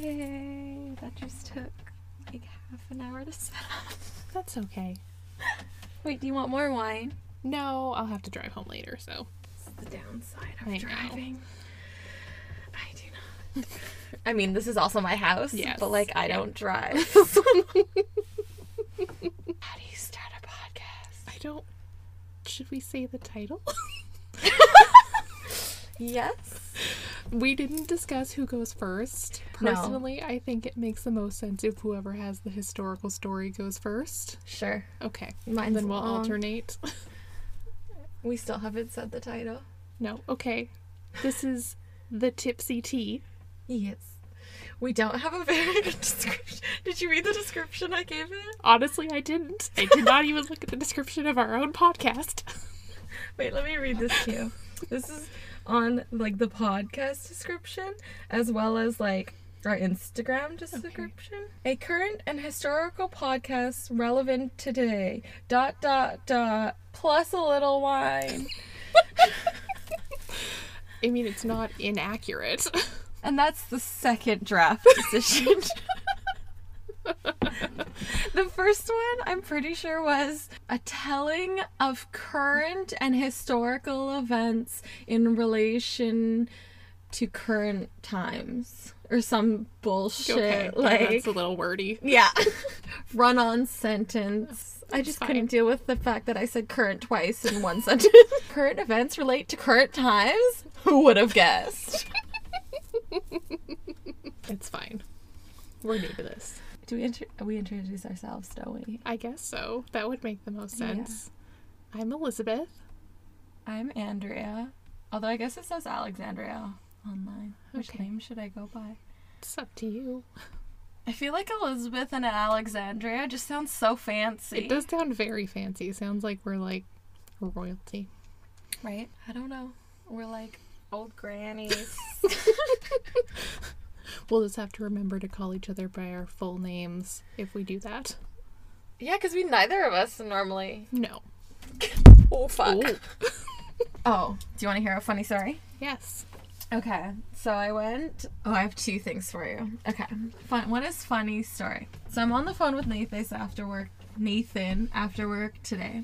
Yay! That just took like half an hour to set up. That's okay. Wait, do you want more wine? No, I'll have to drive home later, so. The downside of I know. driving. I do not. I mean, this is also my house, Yes, but like I yeah. don't drive. How do you start a podcast? I don't. Should we say the title? Yes. we didn't discuss who goes first. No. Personally, I think it makes the most sense if whoever has the historical story goes first. Sure. Okay. Mine's then we'll long. alternate. We still haven't said the title. no, okay. This is the Tipsy Tea. Yes. We don't have a very good description. Did you read the description I gave it? Honestly, I didn't. I did not even look at the description of our own podcast. Wait, let me read this to you. This is on like the podcast description as well as like our Instagram description. A current and historical podcast relevant to today. Dot dot dot plus a little wine. I mean, it's not inaccurate. And that's the second draft decision. the first one, I'm pretty sure, was a telling of current and historical events in relation to current times. Or some bullshit. okay, yeah, like, that's a little wordy. yeah. Run on sentence. I just fine. couldn't deal with the fact that I said current twice in one sentence. current events relate to current times? Who would have guessed? It's fine. We're new to this. Do we inter- we introduce ourselves, don't we? I guess so. That would make the most Yeah. sense. I'm Elizabeth. I'm Andrea. Although I guess it says Alexandria online. Which Okay. name should I go by? It's up to you. I feel like Elizabeth and Alexandria just sounds so fancy. It does sound very fancy. Sounds like we're like royalty. right? I don't know. We're like old grannies. We'll just have to remember to call each other by our full names if we do that. yeah, because we neither of us normally. No. Oh fuck. Oh. Oh, do you want to hear a funny story? Yes. Okay, so I went. Oh, I have two things for you. Okay, fun. One is funny story. So I'm on the phone with Nathan after work. Nathan after work today,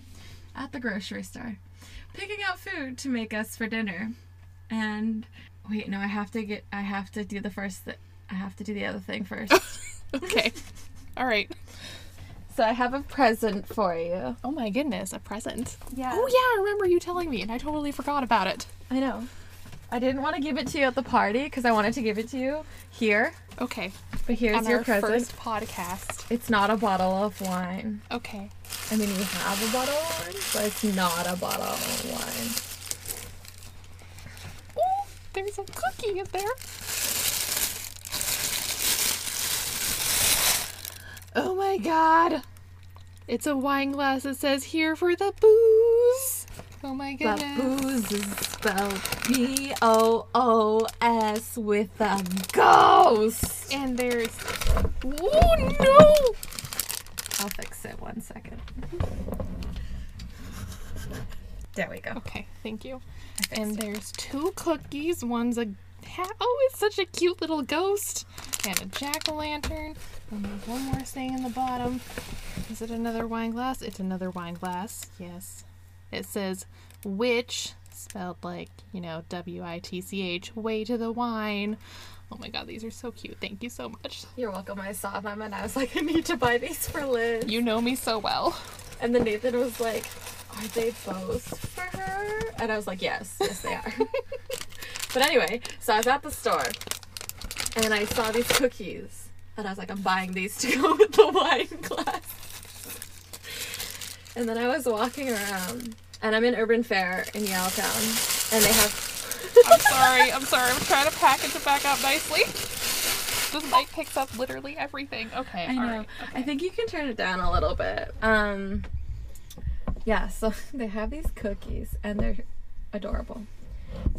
at the grocery store, picking out food to make us for dinner. And wait, no, I have to get. I have to do the first. Th- I have to do the other thing first. Okay. All right. so I have a present for you. Oh my goodness, a present. Yeah. Oh yeah, I remember you telling me, and I totally forgot about it. I know. I didn't want to give it to you at the party because I wanted to give it to you here. Okay. But here's On your our present. first podcast. It's not a bottle of wine. Okay. I mean, we have a bottle of wine, but it's not a bottle of wine. There's a cookie in there. Oh my god. It's a wine glass that says here for the booze. Oh my goodness. booze is spelled B O O S with a ghost. And there's. Oh no! I'll fix it one second. There we go. Okay, thank you. And there's two cookies. One's a ha- oh, it's such a cute little ghost, and a jack o' lantern. And there's one more thing in the bottom. Is it another wine glass? It's another wine glass. Yes. It says which spelled like you know W I T C H way to the wine. Oh my god, these are so cute. Thank you so much. You're welcome. I saw them and I was like, I need to buy these for Liz. You know me so well. And then Nathan was like, Are they both for her? And I was like, Yes, yes, they are. but anyway, so I was at the store and I saw these cookies. And I was like, I'm buying these to go with the wine glass. And then I was walking around and I'm in Urban Fare in Yaletown. And they have. I'm sorry. I'm sorry. I'm trying to package it back up nicely. This mic picks up literally everything. Okay. I know. alright, I think you can turn it down a little bit. Um yeah, so they have these cookies and they're adorable.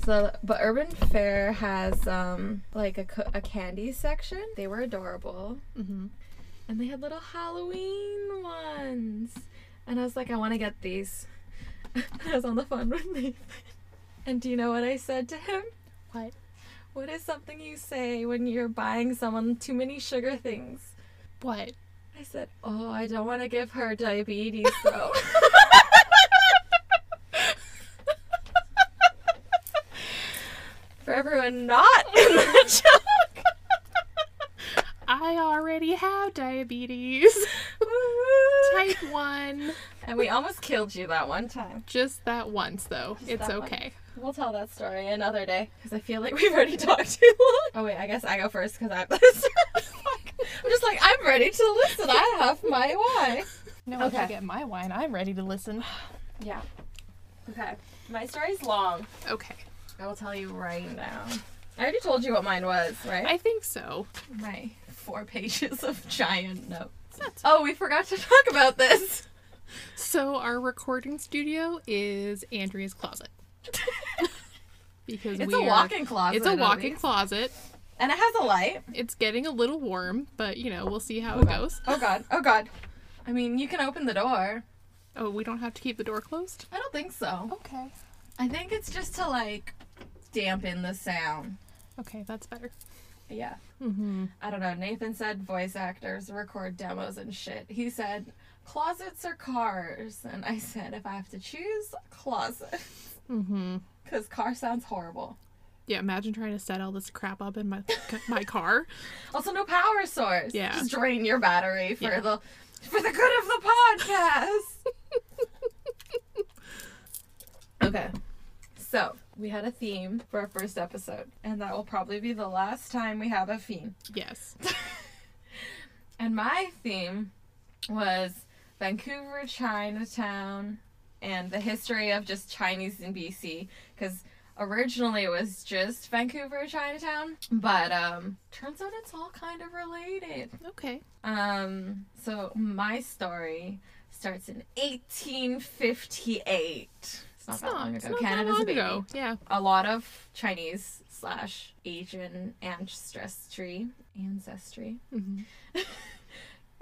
So but Urban Fare has um like a co- a candy section. They were adorable. Mhm. And they had little Halloween ones. And I was like I want to get these. I was on the phone with Nathan. And do you know what I said to him? What? What is something you say when you're buying someone too many sugar things? What? I said, "Oh, I don't want to give her diabetes, though." For everyone not in the joke. I already have diabetes. Type 1. and we almost killed you that one time. Just that once, though. it's that okay. We'll tell that story another day because I feel like we've already talked too long. Oh wait, I guess I go first because I have this. I'm just like I'm ready to listen. I have my why. No, Okay. okay. I get my wine. I'm ready to listen. Yeah. Okay. My story's long. Okay. I will tell you right now. I already told you what mine was, right? I think so. My four pages of giant notes. That's- Oh, we forgot to talk about this. So, our recording studio is Andrea's closet. because It's we a are- walk-in closet. It's a walk-in closet. and it has a light. It's getting a little warm, but you know, we'll see how Oh it god. goes. Oh god. Oh god. I mean, you can open the door. Oh, we don't have to keep the door closed? I don't think so. Okay. I think it's just to like dampen the sound. Okay, that's better. Yeah. Mm-hmm. I don't know. Nathan said voice actors record demos and shit. He said closets or cars, and I said if I have to choose, closet, Mm-hmm. because car sounds horrible. Yeah, imagine trying to set all this crap up in my my car. Also, no power source. Yeah. Just drain your battery for Yeah. the for the good of the podcast. okay. So we had a theme for our first episode, and that will probably be the last time we have a theme. Yes. And my theme was Vancouver, Chinatown, and the history of just Chinese in BC. Because originally it was just Vancouver, Chinatown, but um, turns out it's all kind of related. Okay. Um, so my story starts in 1858. It's not It's that not, long ago. Canada's long a baby. ago. Yeah. A lot of Chinese slash Asian ancestry ancestry Mm-hmm.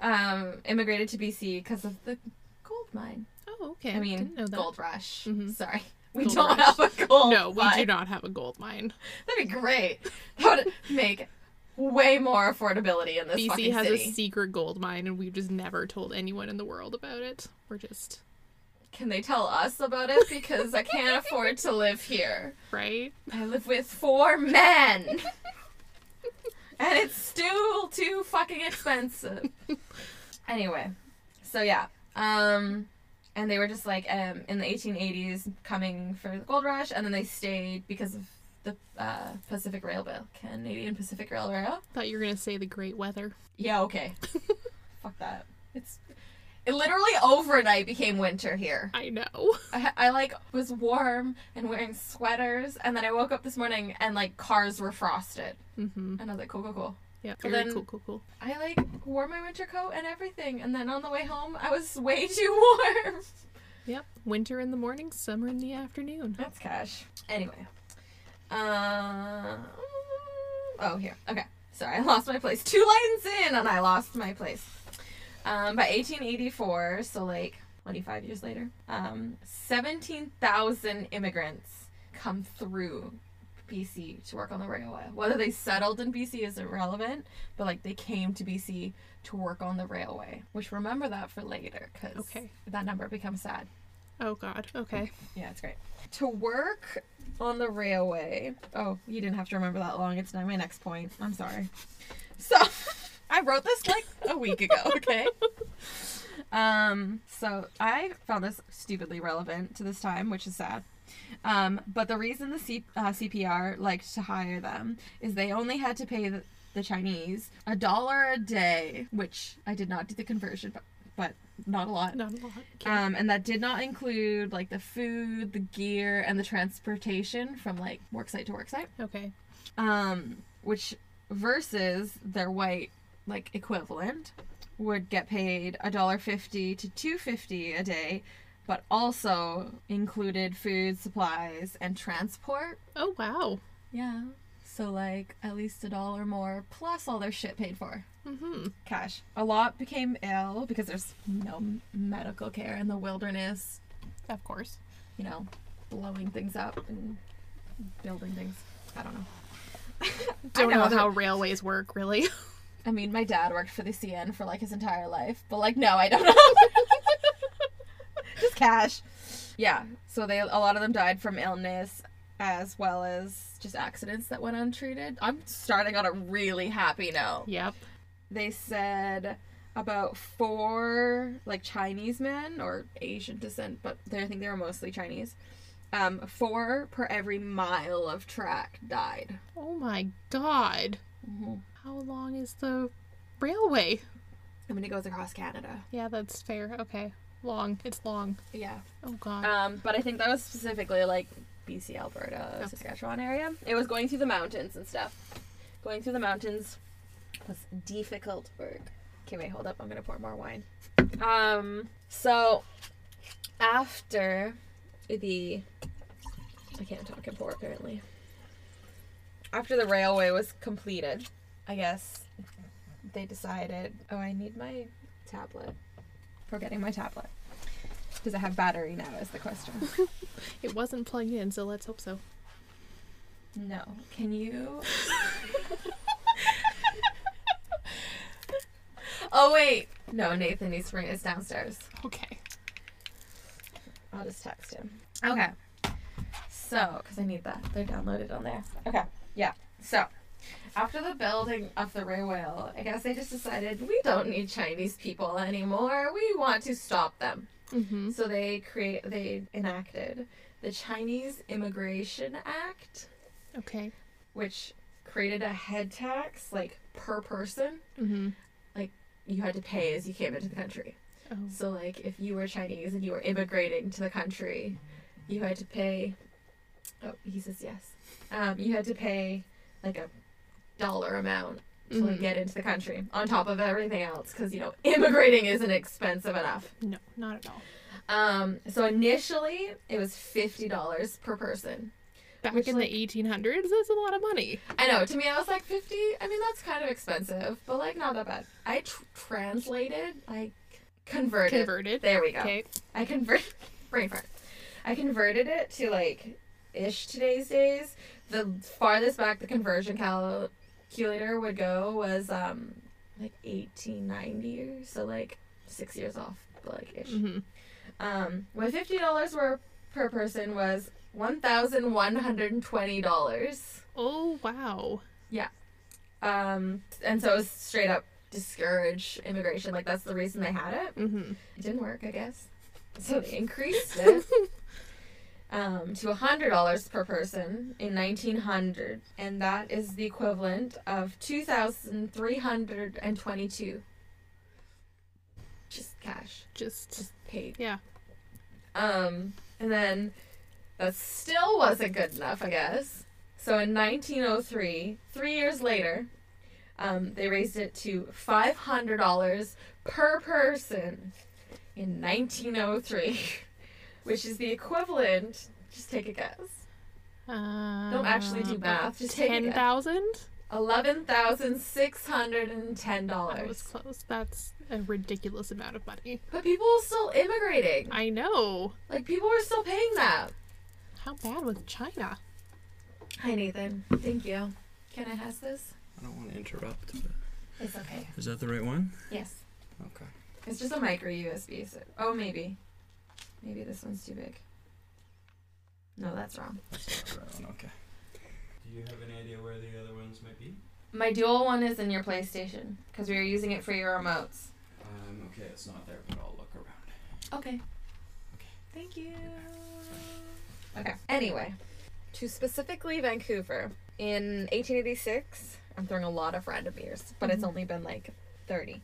um, immigrated to BC because of the gold mine. Oh, okay. I mean, Didn't know that. gold rush. Mhm. Sorry. We Gold don't rush. have a gold No, we mine. do not have a gold mine. That'd be great. That would make way more affordability in this BC has city. a secret gold mine, and we've just never told anyone in the world about it. We're just Can they tell us about it? Because I can't afford to live here. right. I live with four men. and it's still too fucking expensive. anyway, so yeah. Um and they were just like um in the 1880s coming for the gold rush and then they stayed because of the uh, Pacific Railroad, Canadian Pacific Railroad. Thought you were gonna say the great weather. Yeah, okay. Fuck that. It's it literally overnight became winter here. I know. I, I like was warm and wearing sweaters, and then I woke up this morning and like cars were frosted, Mm-hmm. and I was like, cool, cool, cool. Yeah. Very cool, cool, cool. I like wore my winter coat and everything, and then on the way home, I was way too warm. Yep. Winter in the morning, summer in the afternoon. That's cash. Anyway, uh, oh here, okay. Sorry, I lost my place. Two lines in, and I lost my place. Um, by 1884, so like 25 years later, um, 17,000 immigrants come through BC to work on the railway. Whether they settled in BC is irrelevant, but like they came to BC to work on the railway. Which remember that for later, because Okay. that number becomes sad. Oh God. Okay. Yeah, it's great. To work on the railway. Oh, you didn't have to remember that long. It's not my next point. I'm sorry. So, I wrote this like a week ago, okay? Um, so I found this stupidly relevant to this time, which is sad. Um, but the reason the C- uh, CPR liked to hire them is they only had to pay the, the Chinese a dollar a day, which I did not do the conversion, but, but not a lot. Not a lot. Um, and that did not include like the food, the gear, and the transportation from like work site to work site. okay. Um, which versus their white like equivalent would get paid a dollar fifty to two fifty a day, but also included food, supplies, and transport. Oh wow. Yeah. So like at least a dollar more plus all their shit paid for Mm-hmm. cash. A lot became ill because there's no medical care in the wilderness Of course. you know, blowing things up and building things. I don't know. Don't know, that- how railways work, really. I mean, my dad worked for the CN for like his entire life, but like, no, I don't know. Just cash. Yeah. So they a lot of them died from illness as well as just accidents that went untreated. I'm starting on a really happy note. yep. They said about four like Chinese men or Asian descent, but they, I think they were mostly Chinese. Um, four per every mile of track died. Oh my god. How long is the railway? I mean, it goes across Canada. Yeah, that's fair. Okay. Long. It's long. Yeah. Oh god. Um, but I think that was specifically like BC, Alberta, Okay. Saskatchewan area. It was going through the mountains and stuff. Going through the mountains was difficult work. Okay, wait, hold up. I'm gonna pour more wine. Um, so after the I can't talk and pour apparently. After the railway was completed, I guess they decided. Oh, I need my tablet. Forgetting my tablet. Does it have battery now? Is the question. it wasn't plugged in, so let's hope so. No. Can you? oh wait. No, Nathan needs to bring us downstairs. Okay. I'll just text him. Okay. So, because I need that. They're downloaded on there. Okay. Yeah. So, after the building of the railway, I guess they just decided we don't need Chinese people anymore. We want to stop them. Mm-hmm. So they create they enacted the Chinese Immigration Act, Okay. which created a head tax like per person Mm-hmm. you had to pay as you came into the country. Oh. So like if you were Chinese and you were immigrating to the country, you had to pay Oh, he says yes. Um, you had to pay like a dollar amount to like Mhm. get into the country on top of everything else because you know immigrating isn't expensive enough. No, not at all. Um, so initially it was fifty dollars per person. Back Which, in like- the 1800s, that's a lot of money. I know. To me, I was like fifty. I mean, that's kind of expensive, but like not that bad. I tr- translated, like converted. Converted. There we go. Okay. I convert brain fart. I converted it to like ish today's days. The farthest back the conversion calculator would go was um like eighteen ninety or so like six years off, but like ish. Mm-hmm. Um, what fifty dollars were per person was one thousand one hundred and twenty dollars. Oh wow. Yeah, um, and so it was straight up discourage immigration. Like that's the reason they had it. Mm-hmm. It didn't work, I guess. So they increased it um, to hundred dollars per person in nineteen hundred, and that is the equivalent of two thousand three hundred and twenty-two. Just cash, Just just paid. yeah. Um, and then that still wasn't good enough, I guess. So in 1903, three years later, um, they raised it to $500 per person in 1903, which is the equivalent. Just take a guess. Uh, Don't actually do math, just take a ten guess. thousand. Eleven thousand six hundred and ten I was close. That's a ridiculous amount of money. But people are still immigrating. I know. Like people are still paying that. How bad was China? Hi Nathan. Thank you. Can I has this? I don't want to interrupt. But It's okay. is that the right one? Yes. Okay. It's just a micro USB. So, oh, maybe. Maybe this one's too big. No, that's wrong. That's the right. Okay. Do you have any idea where the other ones might be? My dual one is in your PlayStation because we were using it for your remotes. Um. Okay, it's not there, but I'll look around. Okay. Okay. Thank you. Okay. Anyway, to specifically Vancouver in 1886. I'm throwing a lot of random years, but it's Mhm. only been like 30.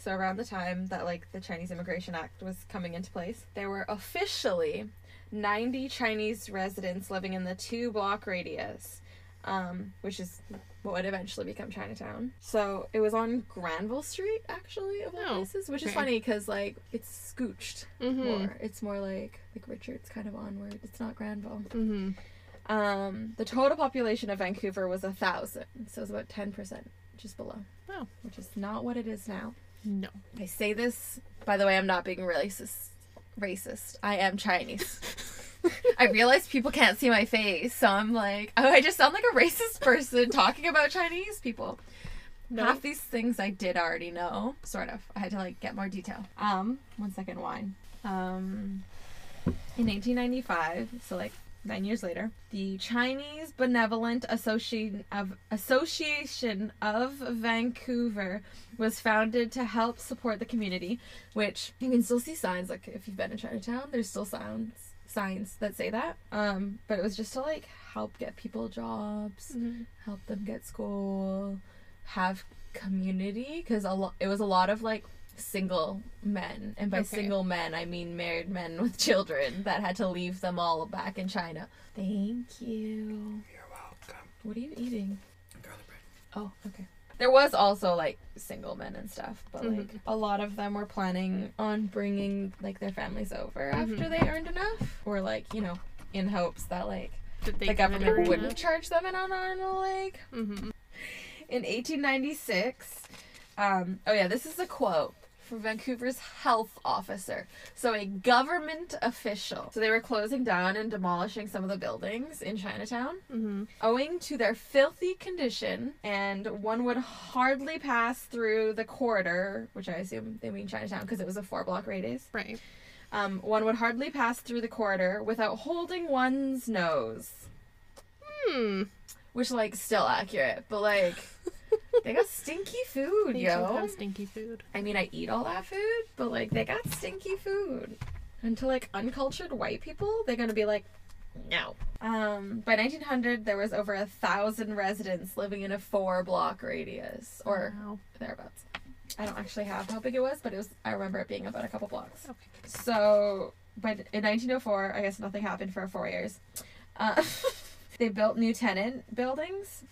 So around the time that like the Chinese Immigration Act was coming into place, there were officially 90 Chinese residents living in the two block radius, um, which is what would eventually become Chinatown. So it was on Granville Street, actually, of all Oh, places, which is funny because like it's scooched Mm-hmm. more. It's more like like Richard's kind of onward. It's not Granville. Mm-hmm. Um, the total population of Vancouver was a thousand, so it was about ten percent, just below. Oh. which is not what it is now. No. I say this, by the way, I'm not being racist. Racist. I am Chinese. I realize people can't see my face, so I'm like, oh, I just sound like a racist person talking about Chinese people. No. Half these things I did already know, sort of. I had to like get more detail. Um, one second, wine. Um, in 1895, so like nine years later, the Chinese Benevolent Association of Association of Vancouver was founded to help support the community. Which you can still see signs, like if you've been in Chinatown, there's still signs signs that say that. Um, but it was just to like help get people jobs, Mhm. help them get school, have community because a lot it was a lot of like single men and by Okay. single men i mean married men with children that had to leave them all back in china thank you You're welcome. what are you eating Garlic bread. oh okay there was also like single men and stuff but like Mhm. a lot of them were planning on bringing like their families over Mhm. after they earned enough or like you know in hopes that like Did the government wouldn't enough? charge them an arm and a leg Mhm. in 1896. Um, oh yeah, this is a quote from Vancouver's health officer. So a government official. So they were closing down and demolishing some of the buildings in Chinatown. Mhm. Owing to their filthy condition, and one would hardly pass through the corridor, which I assume they mean Chinatown because it was a four block radius. Right. Um, one would hardly pass through the corridor without holding one's nose. Hmm. Which, like, still accurate, but like, they got stinky food, They yo. stinky food. I mean, I eat all that food, but like, they got stinky food. And to like uncultured white people, they're gonna be like, no. Um, by 1900, there was over a thousand residents living in a four block radius, or Wow. thereabouts. I don't actually have how big it was, but it was. I remember it being about a couple blocks. Okay. So, but in 1904, I guess nothing happened for four years. Uh, they built new tenant buildings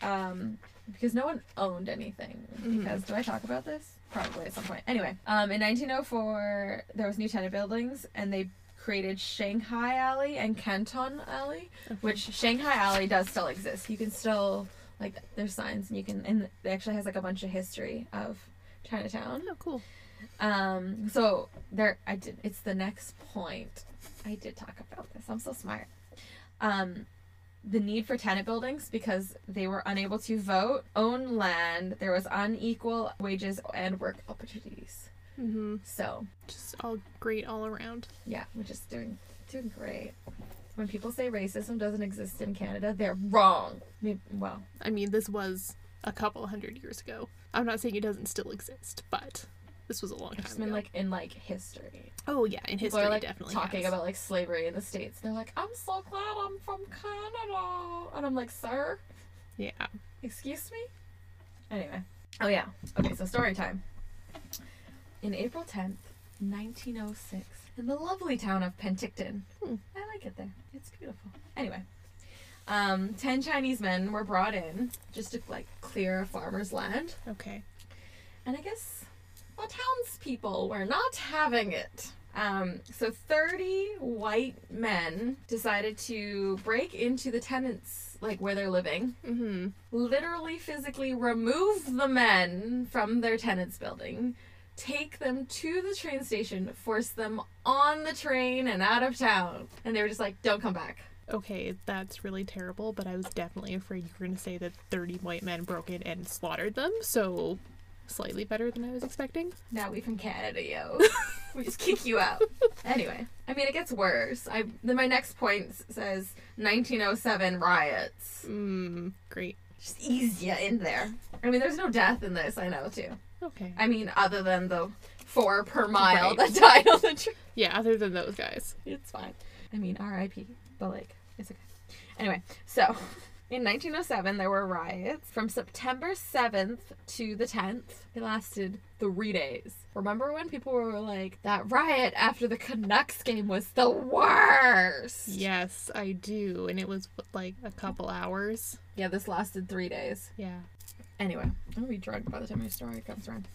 um, because no one owned anything. Mhm. Because do I talk about this? Probably at some point. Anyway, um, in 1904, there was new tenant buildings, and they created Shanghai Alley and Canton Alley, Okay. which Shanghai Alley does still exist. You can still like there's signs, and you can and it actually has like a bunch of history of Chinatown. Oh, cool. Um, so there, I did. It's the next point. I did talk about this. I'm so smart. Um, the need for tenant buildings because they were unable to vote, own land. There was unequal wages and work opportunities. Mm-hmm. So Just all great all around. yeah, we're just doing doing great. When people say racism doesn't exist in Canada, they're wrong. Well, I mean, this was a couple hundred years ago. I'm not saying it doesn't still exist, but this was a long time ago. mean like in like history. oh yeah, in People history, are like definitely talking has. about like slavery in the states. They're like, "I'm so glad I'm from Canada," and I'm like, "Sir, Yeah. excuse me." Anyway, oh yeah. Okay, so story time. In April tenth, nineteen oh six, in the lovely town of Penticton. Hmm. I like it there. It's beautiful. Anyway, um, ten Chinese men were brought in just to like clear a farmer's land, Okay. and I guess the townspeople were not having it. Um, so 30 white men decided to break into the tenants, like where they're living, Mm-hmm. literally physically remove the men from their tenants building, take them to the train station, force them on the train and out of town. And they were just like, don't come back. Okay, that's really terrible, but I was definitely afraid you were going to say that 30 white men broke in and slaughtered them, so slightly better than I was expecting. Now we from Canada, yo. we just kick you out. Anyway, I mean, it gets worse. I then my next point says 1907 riots. Mmm, great. Just ease you in there. I mean, there's no death in this. I know too. Okay. I mean, other than the four per mile Right. that died on the train. Yeah, other than those guys. It's fine. I mean, R.I.P. But like, it's okay. Anyway, so in 1907 there were riots from September 7th to the 10th. It lasted three days. Remember when people were like, "That riot after the Canucks game was the worst." Yes, I do, and it was like a couple hours. Yeah, this lasted three days. Yeah. Anyway, I'm gonna be drugged by the time my story comes around.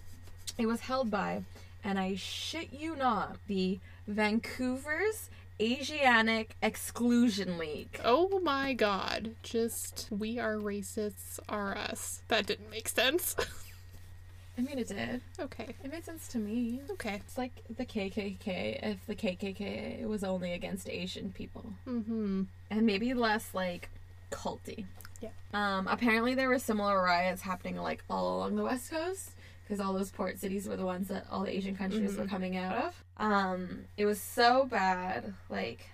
It was held by, and I shit you not, the Vancouver's Asiatic Exclusion League. Oh my god. Just we are racists are us. That didn't make sense. I mean, it did. Okay. It made sense to me. Okay. It's like the KKK if the KKK was only against Asian people. Mm-hmm. And maybe less, like, culty. Yeah. Um, apparently there were similar riots happening, like, all along the West Coast. Because all those port cities were the ones that all the Asian countries were Mhm. coming out of. Um, it was so bad, like,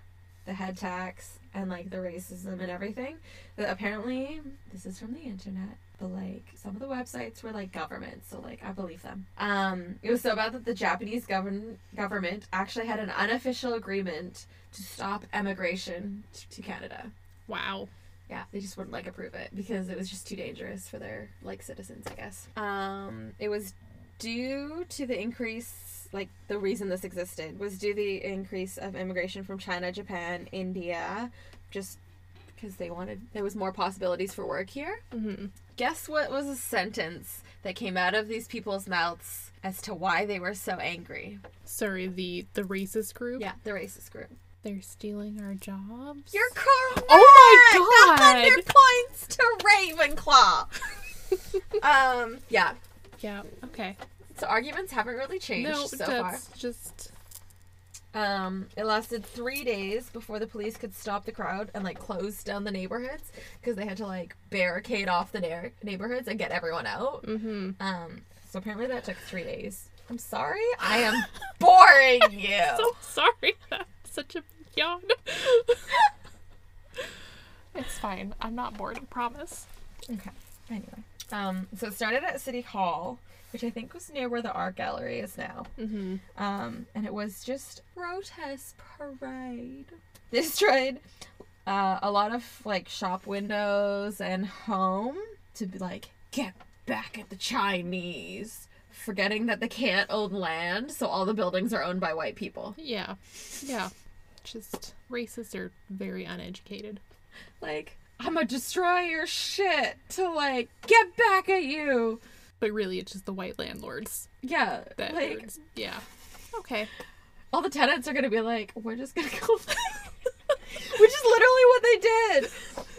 the head tax and, like, the racism and everything, that apparently, this is from the internet, but like some of the websites were like government, so like I believe them. Um, it was so bad that the Japanese govern- government actually had an unofficial agreement to stop emigration t- to Canada. Wow. Yeah, they just wouldn't like approve it because it was just too dangerous for their like citizens, I guess. Um, it was due to the increase, like the reason this existed was due to the increase of immigration from China, Japan, India, just because they wanted there was more possibilities for work here. Mm-hmm. Guess what was a sentence that came out of these people's mouths as to why they were so angry? Sorry, the the racist group. Yeah, the racist group. They're stealing our jobs. You're correct. Oh my god! hundred points to Ravenclaw. um, yeah. Yeah. Okay. So arguments haven't really changed No, so far. that's just Um, it lasted three days before the police could stop the crowd and like close down the neighborhoods because they had to like barricade off the na- neighborhoods and get everyone out. mm-hmm. Um, so apparently that took three days. I'm sorry, I am boring you. I'm So sorry. That's such a yawn. it's fine. I'm not bored. I promise. Okay. Anyway, um, so it started at City Hall, which I think was near where the art gallery is now. Mm-hmm. Um, and it was just protest parade. They destroyed uh, a lot of like shop windows and home to be like get back at the Chinese, forgetting that they can't own land, so all the buildings are owned by white people. Yeah. Yeah. Just racists are very uneducated. Like I'm gonna destroy your shit to like get back at you. But really, it's just the white landlords Yeah, that. like are- yeah. Okay. all the tenants are gonna be like, we're just gonna go. which is literally what they did.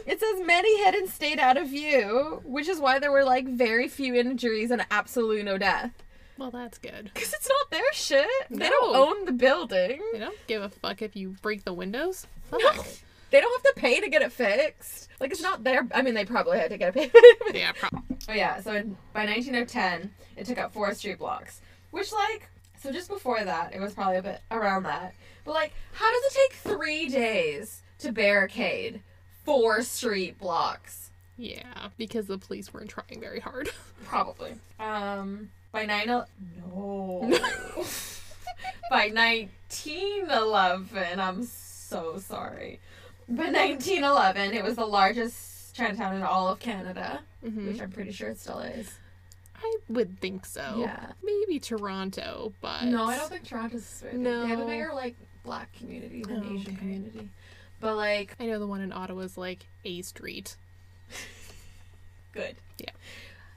It says many hid and stayed out of view, which is why there were like very few injuries and absolutely no death. Well, that's good. Because it's not their shit. They don't own the building. They don't give a fuck if you break the windows. No. Fuck. They don't have to pay to get it fixed. Like it's not their. I mean, they probably had to get it paid. Yeah, probably. Oh yeah, so in, by 1910, it took up four street blocks, which like so just before that, it was probably a bit around that. But like, how does it take three days to barricade four street blocks? Yeah, because the police weren't trying very hard. Probably. Um, by nine el- no. by 1911, I'm so sorry. By 1911, it was the largest Chinatown in all of Canada, hmm which I'm pretty sure it still is. I would think so. Yeah. Maybe Toronto, but No, I don't think Toronto's as big. They have a bigger like black community than Oh, Asian okay. community. But like I know the one in Ottawa is like A Street. good. Yeah.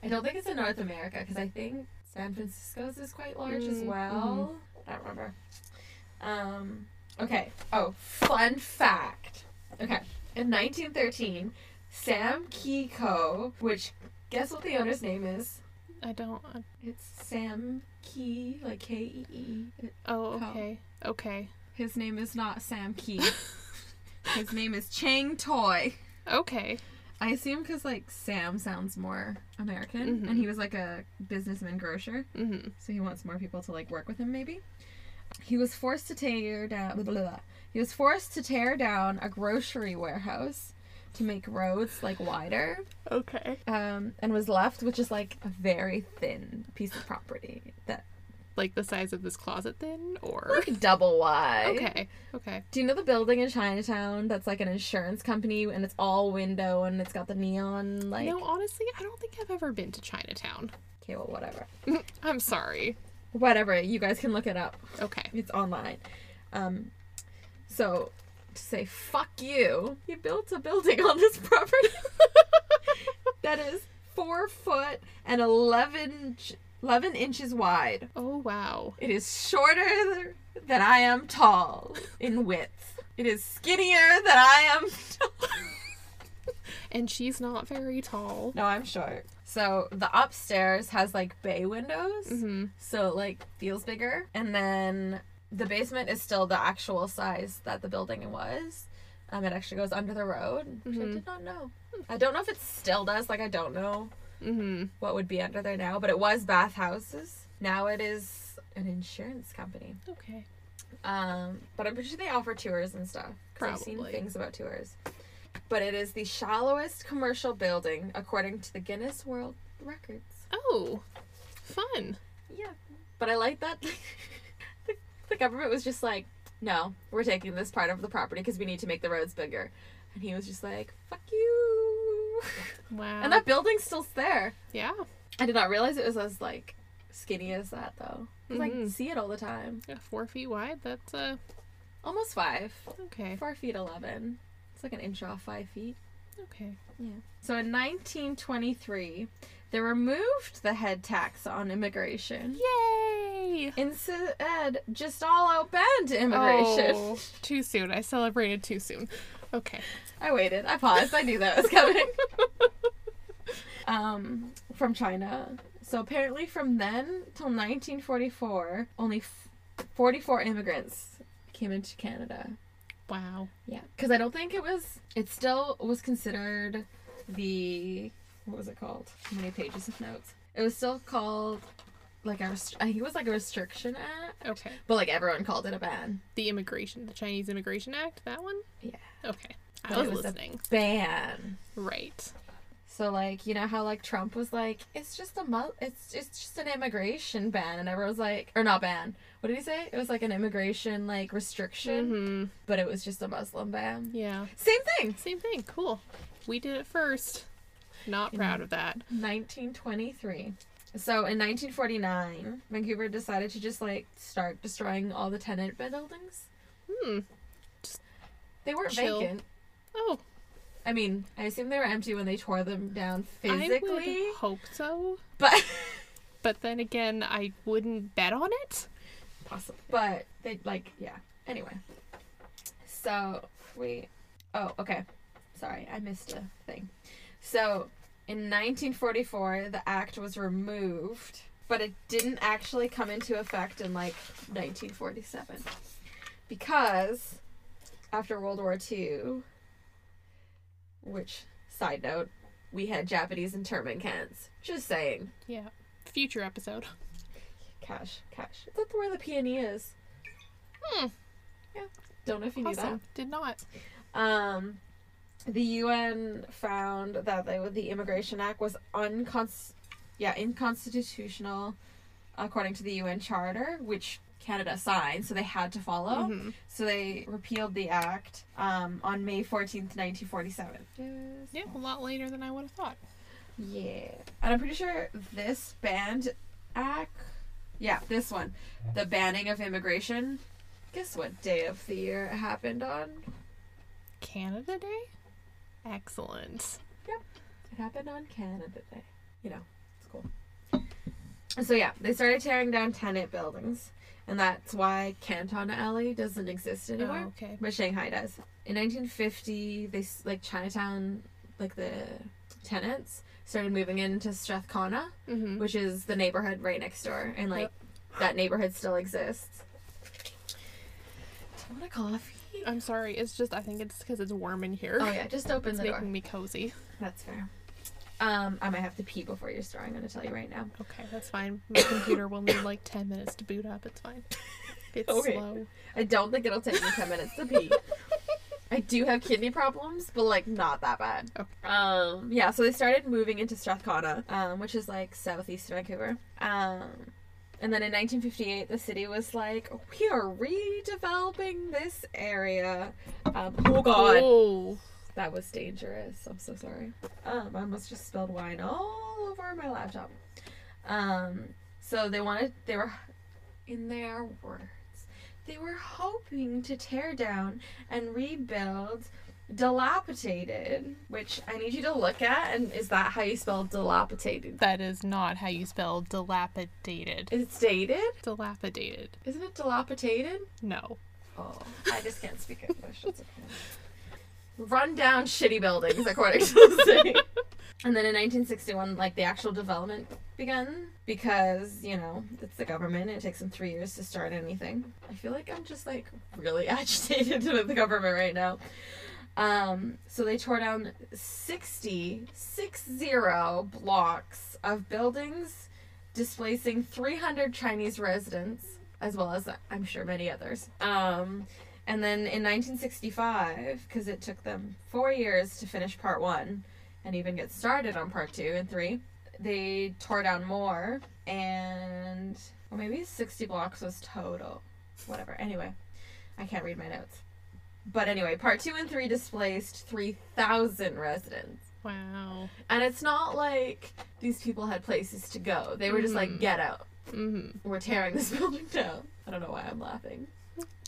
I don't think it's in North America because I think San Francisco's is quite large as Mm, well. I don't remember. Um. Okay. Oh, fun fact. Okay. In 1913, Sam Kee-Co, which guess what the owner's name is? I don't. It's Sam Kee, like K E E. Oh, okay. Okay. His name is not Sam Kee. His name is Chang Toy. Okay. I assume because like Sam sounds more American, Mhm. and he was like a businessman grocer, Mm-hmm. so he wants more people to like work with him. Maybe he was forced to tear down. Blah, blah, blah. He was forced to tear down a grocery warehouse to make roads like wider, Okay. um, and was left with just like a very thin piece of property that Like the size of this closet, then, or like double wide. okay. Okay. Do you know the building in Chinatown that's like an insurance company and it's all window and it's got the neon like no, honestly, I don't think I've ever been to Chinatown. okay, well whatever. I'm sorry. Whatever, you guys can look it up. Okay. It's online. Um so to say fuck you, you built a building on this property that is four foot and 11, 11 inches wide. Oh wow. It is shorter than I am tall in width. It is skinnier than I am tall. And she's not very tall. No, I'm short. So the upstairs has like bay windows, Mm-hmm. so it like feels bigger. And then the basement is still the actual size that the building was. Um, it actually goes under the road, which I Mhm. did not know. I don't know if it still does. Like I don't know Mm-hmm. what would be under there now, but it was bathhouses. Now it is an insurance company. Okay. Um, but I'm pretty sure they offer tours and stuff. 'cause I've seen things about tours. But it is the shallowest commercial building according to the Guinness World Records. Oh, fun. Yeah. But I like that the, government was just like, no, we're taking this part of the property because we need to make the roads bigger. And he was just like, fuck you. Wow. And that building's still there. yeah. I did not realize it was as like skinny as that though. 'Cause I Mhm. see it all the time. Yeah, four feet wide. That's uh Almost five. okay. Four feet eleven. It's like an inch off five feet. Okay. Yeah. So in 1923, they removed the head tax on immigration. Yay! Instead, just all out banned immigration. Oh, too soon. I celebrated too soon. Okay. I waited. I paused. I knew that was coming. um, from China. So apparently, from then till 1944, only f- 44 immigrants came into Canada. Wow. Yeah, because I don't think it was. It still was considered the what was it called? How many pages of notes? It was still called like a. rest- I think it was like a restriction act, Okay. but like everyone called it a ban. The immigration, the Chinese Immigration Act, that one? Yeah. Okay. I was, it was a- listening. Ban. Right. So like you know how like Trump was like it's just a mu- it's it's just an immigration ban and everyone was like or not ban what did he say it was like an immigration like restriction Mm-hmm. but it was just a Muslim ban Yeah. same thing Same thing. Cool. We did it first. Not proud of that. 1923 so in 1949 Vancouver decided to just like start destroying all the tenant buildings Hmm. they weren't Chill. vacant Oh, I mean I assume they were empty when they tore them down physically. I would hope so. but But then again, I wouldn't bet on it. possible. But they like yeah. Anyway. So we oh, okay. Sorry, I missed a thing. So in 1944 the act was removed, but it didn't actually come into effect in like 1947. Because after World War II, which side note, we had Japanese internment camps. Just saying. Yeah. Future episode. Cash, cash. Is that where the peony is? Hmm. Yeah. Don't know if you knew Awesome. Did not. Um, the UN found that the, the Immigration Act was uncons, yeah, inconstitutional, according to the UN Charter, which Canada signed, so they had to follow. Mhm. So they repealed the act um, on May fourteenth, nineteen forty-seven. Yeah, a lot later than I would have thought. Yeah, and I'm pretty sure this banned act, yeah, this one, the banning of immigration. Guess what day of the year it happened on? Canada Day? Excellent. Yep. It happened on Canada Day. You know, it's cool. So yeah, they started tearing down tenant buildings, and that's why Canton Alley doesn't exist anymore, Oh, okay. but Shanghai does. In 1950, they like Chinatown, like the tenants started moving into Strathcona, Mm-hmm. which is the neighborhood right next door, and like that neighborhood still exists. Do you want a coffee? I'm sorry. It's just I think it's because it's warm in here. Oh yeah, just open it's the door. making me cozy. That's fair. Um, I might have to pee before you're starting. I'm gonna tell you right now. Okay, that's fine. My computer will need like ten minutes to boot up. It's fine. It's Okay. slow. I don't think it'll take me ten minutes to pee. I do have kidney problems, but like not that bad. Okay. Um, yeah, so they started moving into Strathcona, um, which is like southeast Vancouver. Um, and then in 1958, the city was like, "We are redeveloping this area." Um, oh God, Oh, that was dangerous. I'm so sorry. Um, I almost just spilled wine all over my laptop. Um, so they wanted, they were, in their words, they were hoping to tear down and rebuild dilapidated, which I need you to look at. And is that how you spell dilapidated? that is not how you spell dilapidated. It's dated? Dilapidated. Isn't it dilapidated? No. Oh, I just can't speak English. It's okay. rundown, shitty buildings, according to the city. And then in 1961, like the actual development began because you know it's the government. And it takes them three years to start anything. I feel like I'm just like really agitated with the government right now. Um, so they tore down 60, six zero blocks of buildings, displacing 300 Chinese residents, as well as I'm sure many others. Um, and then in 1965, because it took them four years to finish part one and even get started on part two and three, they tore down more, and well, maybe 60 blocks was total. Whatever. Anyway, I can't read my notes. But anyway, part two and three displaced 3,000 residents. Wow. And it's not like these people had places to go. They were just like, Mhm. get out. Mm-hmm. We're tearing this building down. I don't know why I'm laughing.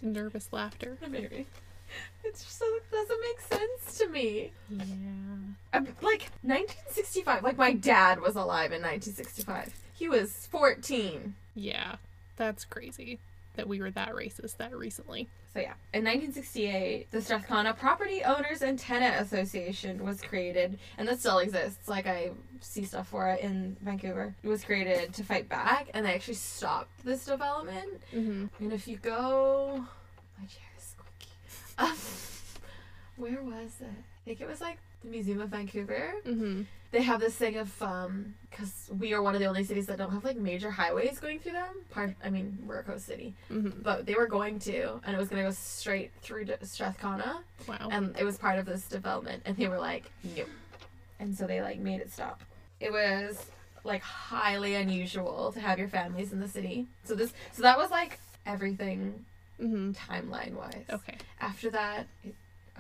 Nervous laughter. Maybe. It just doesn't- doesn't make sense to me. Yeah. I'm, like, 1965. Like, my dad was alive in 1965. He was 14. Yeah. That's crazy that we were that racist that recently. So yeah, in 1968, the Strathcona Property Owners and Tenant Association was created, and that still exists. Like I see stuff for it in Vancouver. It was created to fight back, and they actually stopped this development. Mm-hmm. And if you go, my chair is squeaky. Um, where was it? I think it was like the Museum of Vancouver. Mm-hmm. They have this thing of um, because we are one of the only cities that don't have like major highways going through them. Part, I mean, we're a coast city Mm-hmm. but they were going to, and it was going to go straight through to Strathcona, Wow. and it was part of this development, and they were like, nope, and so they like made it stop. It was like highly unusual to have your families in the city. So this, so that was like everything mm-hmm. timeline wise. Okay. After that, it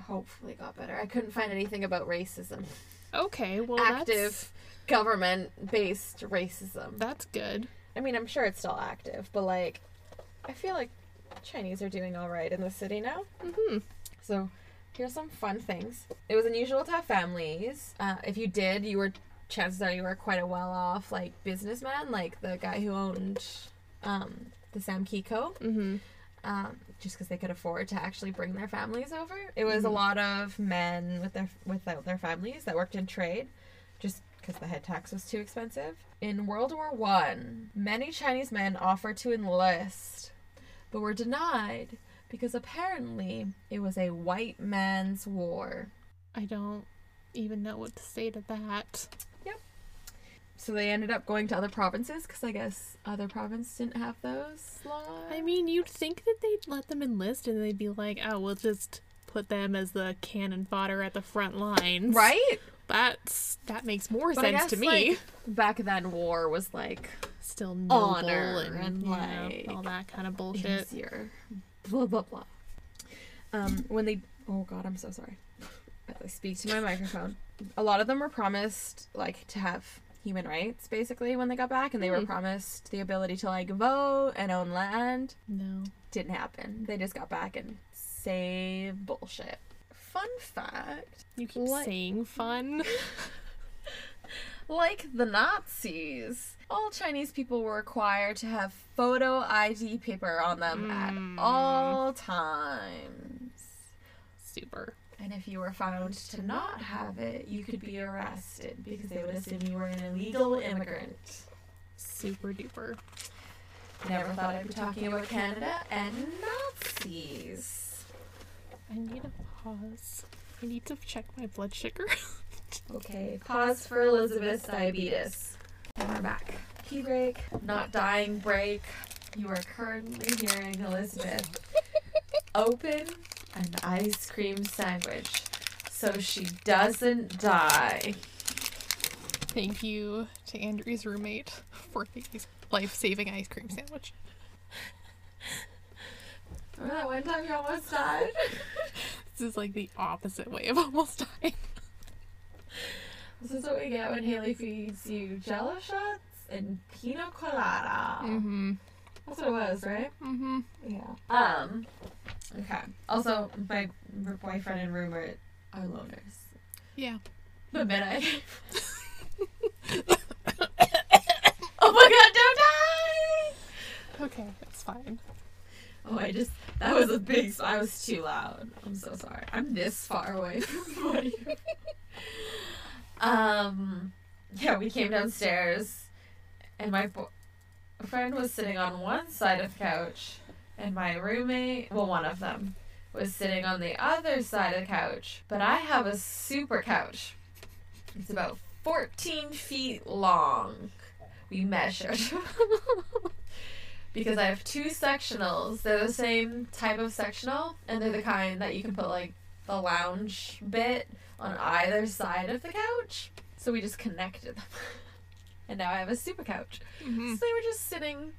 hopefully got better. I couldn't find anything about racism, Okay. Well, active government based racism. That's, good. I mean, I'm sure it's still active, but like, I feel like Chinese are doing all right in the city now. Mm-hmm. So, here's some fun things. It was unusual to have families. Uh, if you did, you were chances are you were quite a well-off like businessman, like the guy who owned um, the Sam Kee Co. Mm-hmm. Um, just because they could afford to actually bring their families over. It was a Mhm. lot of men with their without their families that worked in trade, just because the head tax was too expensive. In World War One, many Chinese men offered to enlist, but were denied because apparently it was a white man's war. I don't even know what to say to that. So they ended up going to other provinces because I guess other provinces didn't have those laws. I mean, you'd think that they'd let them enlist and they'd be like, oh, we'll just put them as the cannon fodder at the front lines. right? That's that makes more But sense to me. like, back then, war was like Still noble honor and, and, yeah, like, all that kind of bullshit. easier. Blah blah blah. Um, when they oh god, I'm so sorry. I speak to my microphone, a lot of them were promised like to have human rights basically when they got back, and they were Hmm. promised the ability to like vote and own land. No. Didn't happen. They just got back and save bullshit. Fun fact: You keep Like- saying fun. like the Nazis, all Chinese people were required to have photo ID paper on them Mm. at all times. Super. And if you were found to not have it, you could be arrested because they would assume you were an illegal immigrant. Super duper. Never thought I'd be talking about Canada and Nazis. I need a pause. I need to check my blood sugar. Okay, pause for Elizabeth's diabetes. And we're back. Key break, not dying break. You are currently hearing Elizabeth open an ice cream sandwich so she doesn't die. Thank you to Andrew's roommate for the life-saving ice cream sandwich. Remember that one time you almost died? This is like the opposite way of almost dying. This is what we get when Haley feeds you jello shots and pina colada. Mm-hmm. That's what it was, right? Mm-hmm. Yeah. Um. Okay. Also, my boyfriend and roommate are loners. Yeah. Minute I. oh my god! Don't die! Okay, that's fine. Oh, I just that was a big. I was too loud. I'm so sorry. I'm this far away from you. um, yeah, we came downstairs, and my bo- friend was sitting on one side of the couch, and my roommate, well, one of them, was sitting on the other side of the couch. But I have a super couch. It's about 14 feet long. We measured. because I have two sectionals. They're the same type of sectional, and they're the kind that you can put like the lounge bit on either side of the couch. So we just connected them. and now I have a super couch. Mhm. So they were just sitting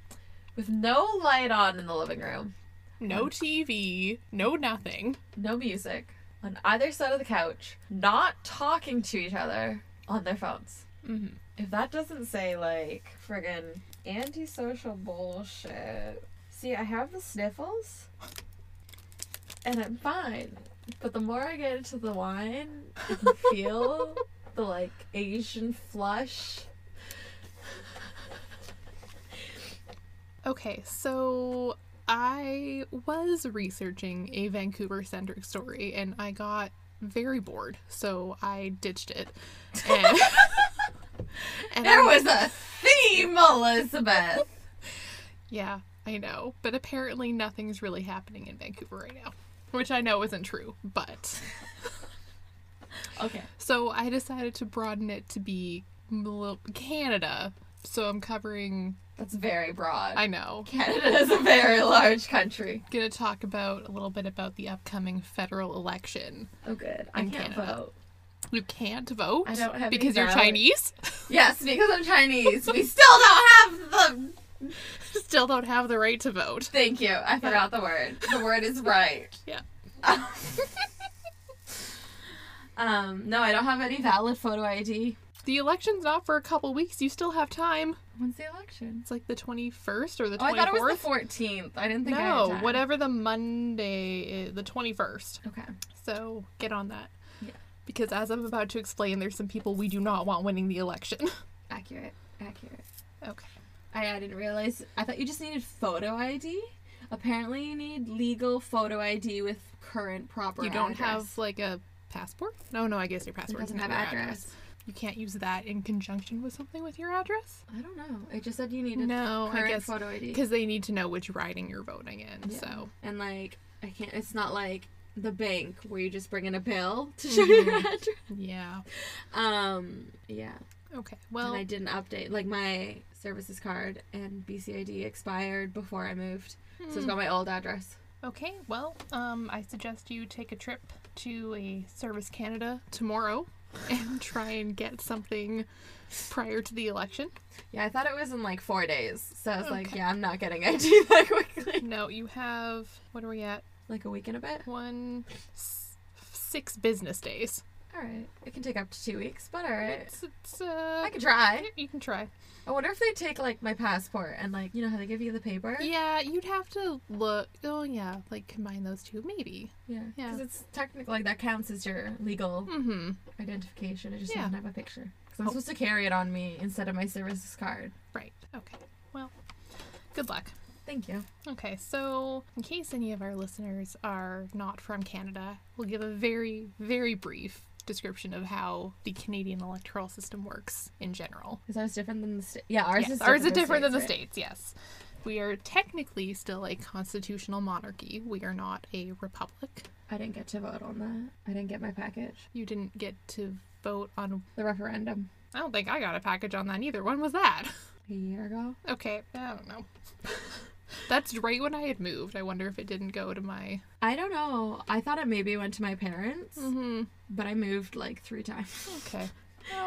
with no light on in the living room, No TV, no nothing. no music, on either side of the couch, not talking to each other on their phones. hmm If that doesn't say like friggin' antisocial bullshit. See, I have the sniffles and I'm fine. But the more I get into the wine, I feel the like Asian flush. Okay, so I was researching a Vancouver centric story and I got very bored, so I ditched it. And, and There I- was a theme, Elizabeth. Yeah, I know. But apparently nothing's really happening in Vancouver right now. Which I know isn't true, but. Okay. So I decided to broaden it to be Canada. So I'm covering. That's very broad. I know. Canada is a very large country. Gonna talk about a little bit about the upcoming federal election. Oh, good. I can't Canada. vote. You can't vote I don't have because you're. Chinese. Yes, because I'm Chinese. We still don't have the. Still don't have the right to vote. Thank you. I forgot the word. The word is right. Yeah. um. No, I don't have any valid photo ID. The election's not for a couple weeks. You still have time. When's the election? It's like the 21st or the 24th. Oh, I thought it was the 14th. I didn't think no, whatever the Monday is, the 21st. Okay. So get on that. Yeah. Because as I'm about to explain, there's some people we do not want winning the election. Accurate. Accurate. okay. I, I didn't realize. I thought you just needed photo ID. Apparently, you need legal photo ID with current proper. You don't address. have like a passport? No, no, I guess your passport doesn't doesn't have address. You can't use that in conjunction with something with your address? I don't know. It just said you needed No, I current guess photo ID. because they need to know which riding you're voting in. Yeah. So And like, I can't. It's not like the bank where you just bring in a bill to show your Mhm. address. yeah. Um. Yeah. Okay. Well, and I didn't update like my services card and BCID expired before I moved, so it's got my old address. okay. Well, um, I suggest you take a trip to a Service Canada tomorrow and try and get something prior to the election. Yeah, I thought it was in like four days, so I was like, yeah, I'm not getting ID that quickly. No, you have what are we at? Like a week and a bit. One, s- six business days. All right, it can take up to two weeks, but all right, It's, it's uh, I can try. you can try. I wonder if they take like my passport and like you know how they give you the paper. Yeah, you'd have to look. Oh yeah, like combine those two, maybe. Yeah, Yeah. because it's technically like that counts as your legal Mm-hmm. identification. It just Yeah. doesn't have a picture. Because I'm Oh. supposed to carry it on me instead of my services card. Right. Okay. Well, good luck. Thank you. Okay, so in case any of our listeners are not from Canada, we'll give a very, very brief description of how the Canadian electoral system works in general. Is ours different than the state? Yeah, ours Yes, is ours is different different than the States, states. Yes, we are technically still a constitutional monarchy. We are not a republic. I didn't get to vote on that. I didn't get my package. You didn't get to vote on. The referendum I don't think I got a package on that either. When was that? a year ago. Okay, I don't know. That's right when I had moved. I wonder if it didn't go to my. I don't know. I thought it maybe went to my parents, Mm-hmm. but I moved like three times. Okay.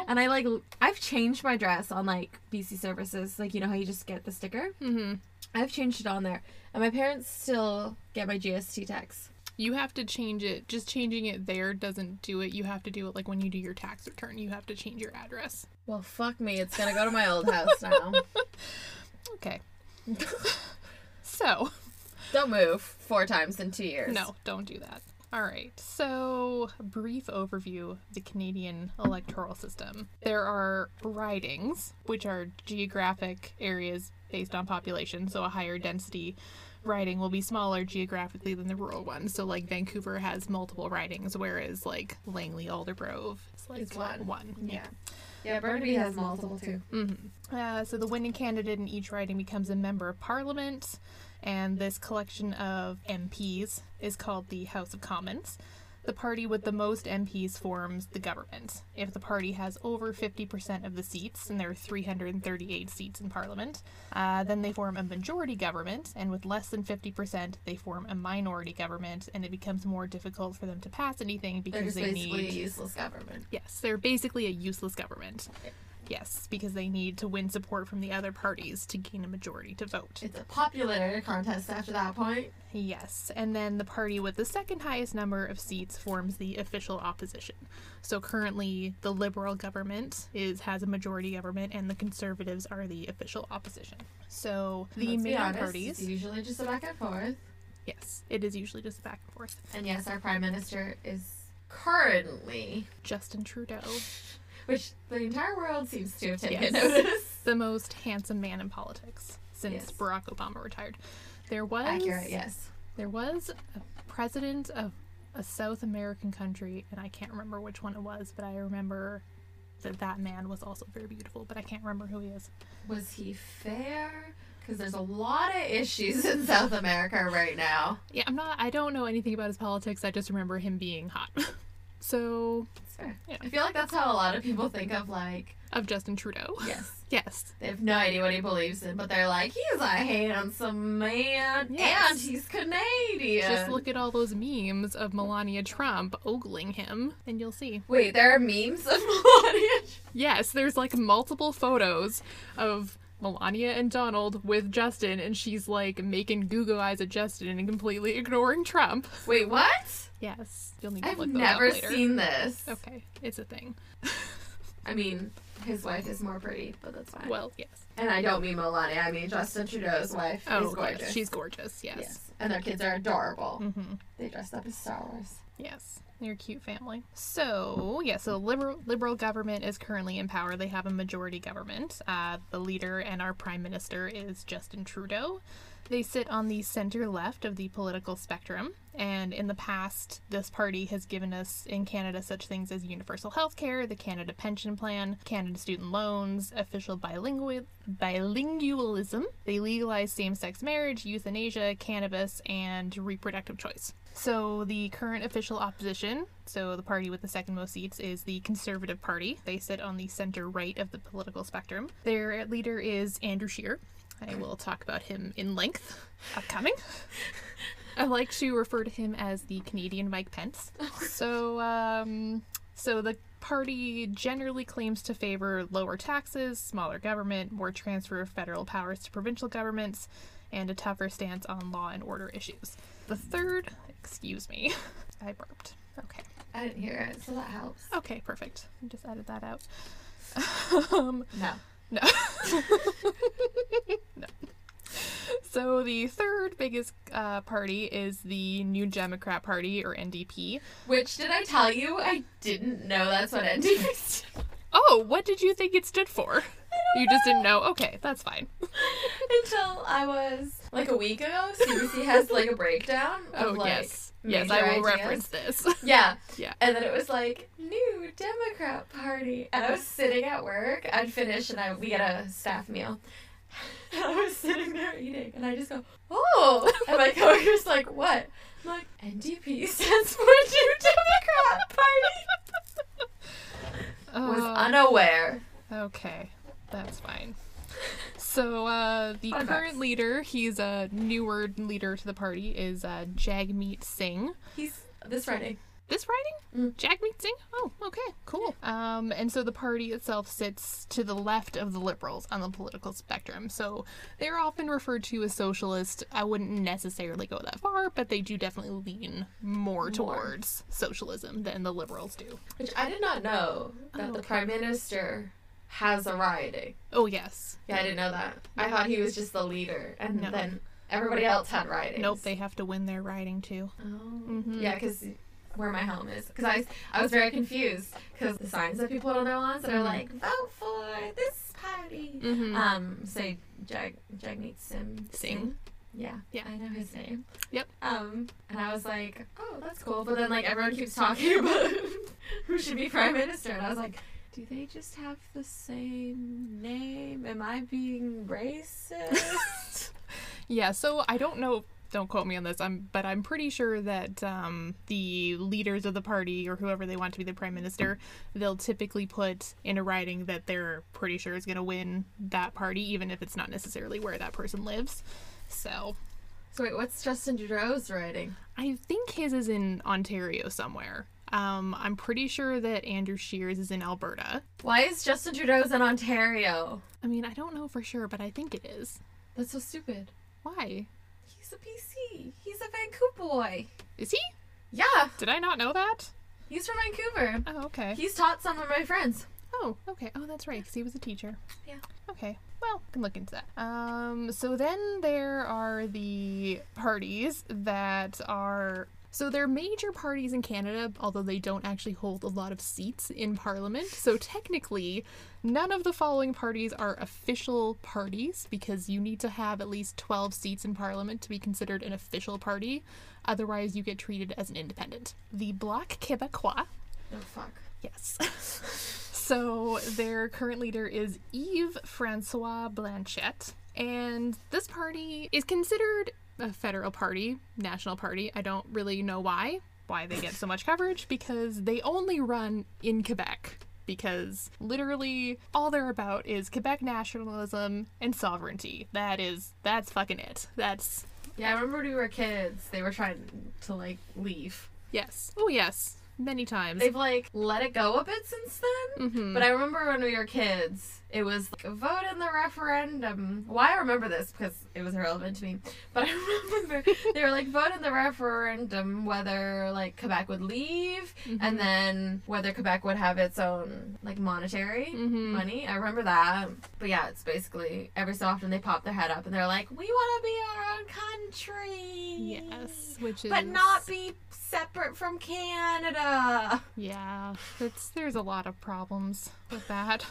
And I like I've changed my dress on like BC services, like you know how you just get the sticker. Mm-hmm. I've changed it on there, and my parents still get my GST tax. You have to change it. Just changing it there doesn't do it. You have to do it like when you do your tax return. You have to change your address. Well, fuck me. It's gonna go to my old house now. Okay. so, Don't move four times in two years. no, don't do that. All right. So, brief overview of the Canadian electoral system. There are ridings, which are geographic areas based on population, so a higher density riding will be smaller geographically than the rural ones. So like Vancouver has multiple ridings, whereas like Langley Aldergrove is like one. One. Yeah. Yeah, Burnaby has multiple too. hmm Uh, so the winning candidate in each riding becomes a member of parliament, and this collection of MPs is called the House of Commons. The party with the most MPs forms the government. If the party has over 50% of the seats, and there are 338 seats in parliament, uh, then they form a majority government, and with less than 50%, they form a minority government, and it becomes more difficult for them to pass anything because They're because just they basically need. a useless government. Yes, they're basically a useless government. Yes, because they need to win support from the other parties to gain a majority to vote. It's a popularity contest after that point. Yes, and then the party with the second highest number of seats forms the official opposition. So currently, the Liberal government is has a majority government, and the Conservatives are the official opposition. So the Let's be main honest, parties, It's usually just a back and forth. yes, it is usually just a back and forth. And yes, our prime minister is currently, Justin Trudeau, which the entire world seems to have taken Yes. notice. the most handsome man in politics since Yes. Barack Obama retired. There was Accurate, yes. There was a president of a South American country, and I can't remember which one it was, but I remember that that man was also very beautiful, but I can't remember who he is. Was he fair? Because there's a lot of issues in South America right now. Yeah, I'm not, I don't know anything about his politics, I just remember him being hot. so, It's. Yeah. I feel like that's how a lot of people think of, like, of Justin Trudeau. yes. Yes. They have no idea what he believes in, but they're like, he's a handsome man, Yes. and he's Canadian. Just look at all those memes of Melania Trump ogling him, and you'll see. Wait, there are memes of Melania. Yes, there's like multiple photos of Melania and Donald with Justin, and she's like making Google eyes at Justin and completely ignoring Trump. Wait, what? Yes, you'll need to I've look those never up later. seen this. Okay, it's a thing. I mean, his wife is more pretty, but that's fine. Well, yes. and I don't mean Melania. I mean Justin Trudeau's wife Oh, is gorgeous. yes, she's gorgeous. Yes. yes, and their kids are adorable. Mm-hmm. They dressed up as Star Wars. Yes, they're a cute family. So yeah, so liberal liberal government is currently in power. They have a majority government. Uh, the leader and our prime minister is Justin Trudeau. They sit on the center left of the political spectrum, and in the past, this party has given us in Canada such things as universal health care, the Canada Pension Plan, Canada Student Loans, official bilingual bilingualism. They legalized same-sex marriage, euthanasia, cannabis, and reproductive choice. So the current official opposition, so the party with the second most seats, is the Conservative Party. They sit on the center right of the political spectrum. Their leader is Andrew Scheer. I will talk about him in length upcoming. I like to refer to him as the Canadian Mike Pence. So, um, so the party generally claims to favor lower taxes, smaller government, more transfer of federal powers to provincial governments, and a tougher stance on law and order issues. The third, excuse me, I burped. Okay. I didn't hear it, so that helps. Okay, perfect. I just added that out. um, No. No. no. So the third biggest uh, party is the New Democrat Party, or NDP. Which did I tell you? I didn't know that's what NDP stood Oh, what did you think it stood for? You just didn't know? Okay, that's fine. until I was like a week ago. CBC has like a breakdown of Oh, like yes. Yes, I will ideas. reference this. Yeah. Yeah. And then it was like new Democrat Party, and I was sitting at work. I'd finish, and I we had a staff meal. And I was sitting there eating, and I just go, "Oh!" And my coworker's like, "What?" I'm like, "NDP stands for New Democrat Party." Was Uh, unaware. Okay, that's fine. So uh, the Fun current facts. leader, he's a newer leader to the party, is uh, Jagmeet Singh. He's this Friday. This writing? Mm. Jagmeet Singh? Oh, okay, cool. Um, and so the party itself sits to the left of the liberals on the political spectrum. So they're often referred to as socialist. I wouldn't necessarily go that far, but they do definitely lean more towards socialism than the liberals do. Which I did not know that Oh, the okay. prime minister has a riding. Oh, yes. Yeah, I didn't know that. I thought he was just the leader, and No. then everybody else had ridings. Nope, they have to win their riding too. Oh. Mhm. Yeah, because where my home is. Because I, I was very confused because the signs that people put on their lawns that are Mhm. like vote for this party. Mm-hmm. Um, say Jag Jagmeet Sim Singh. Yeah. Yeah. I know his name. Yep. Um, and I was like, oh, that's cool. But then, like, everyone keeps talking about who should be prime minister. And I was like, do they just have the same name? Am I being racist? Yeah, so I don't know. Don't quote me on this. I'm, but I'm pretty sure that um, the leaders of the party or whoever they want to be the prime minister, they'll typically put in a riding that they're pretty sure is going to win that party, even if it's not necessarily where that person lives. So so, wait, what's Justin Trudeau's riding? I think his is in Ontario somewhere. Um, I'm pretty sure that Andrew Scheer's is in Alberta. Why is Justin Trudeau's in Ontario? I mean, I don't know for sure, but I think it is. That's so stupid. Why? He's a PC. He's a Vancouver boy. Is he? Yeah, Did I not know that? he's from Vancouver. Oh, okay. He's taught some of my friends. Oh, okay. Oh, that's right, because he was a teacher. Yeah. Okay. Well, can look into that. Um, so then there are the parties that are. So they're major parties in Canada, although they don't actually hold a lot of seats in Parliament. So technically, none of the following parties are official parties because you need to have at least 12 seats in Parliament to be considered an official party. Otherwise, you get treated as an independent. The Bloc Québécois Oh, fuck. Yes. so their current leader is Yves Francois Blanchette, and this party is considered a federal party, national party. I don't really know why, why they get so much coverage, because they only run in Quebec. Because literally all they're about is Quebec nationalism and sovereignty. That is, that's fucking it. That's, Yeah, I remember when we were kids, they were trying to, like, leave. yes. Oh, yes. Many times. They've, like, let it go a bit since then. Mhm. But I remember when we were kids, it was like, vote in the referendum. Why I remember this because it was irrelevant to me. But I remember they were like, vote in the referendum whether like Quebec would leave and then whether Quebec would have its own like monetary Mhm. money. I remember that. But yeah, it's basically every so often they pop their head up and they're like, we want to be our own country. Yes, which is But not be separate from Canada. Yeah, it's there's a lot of problems with that.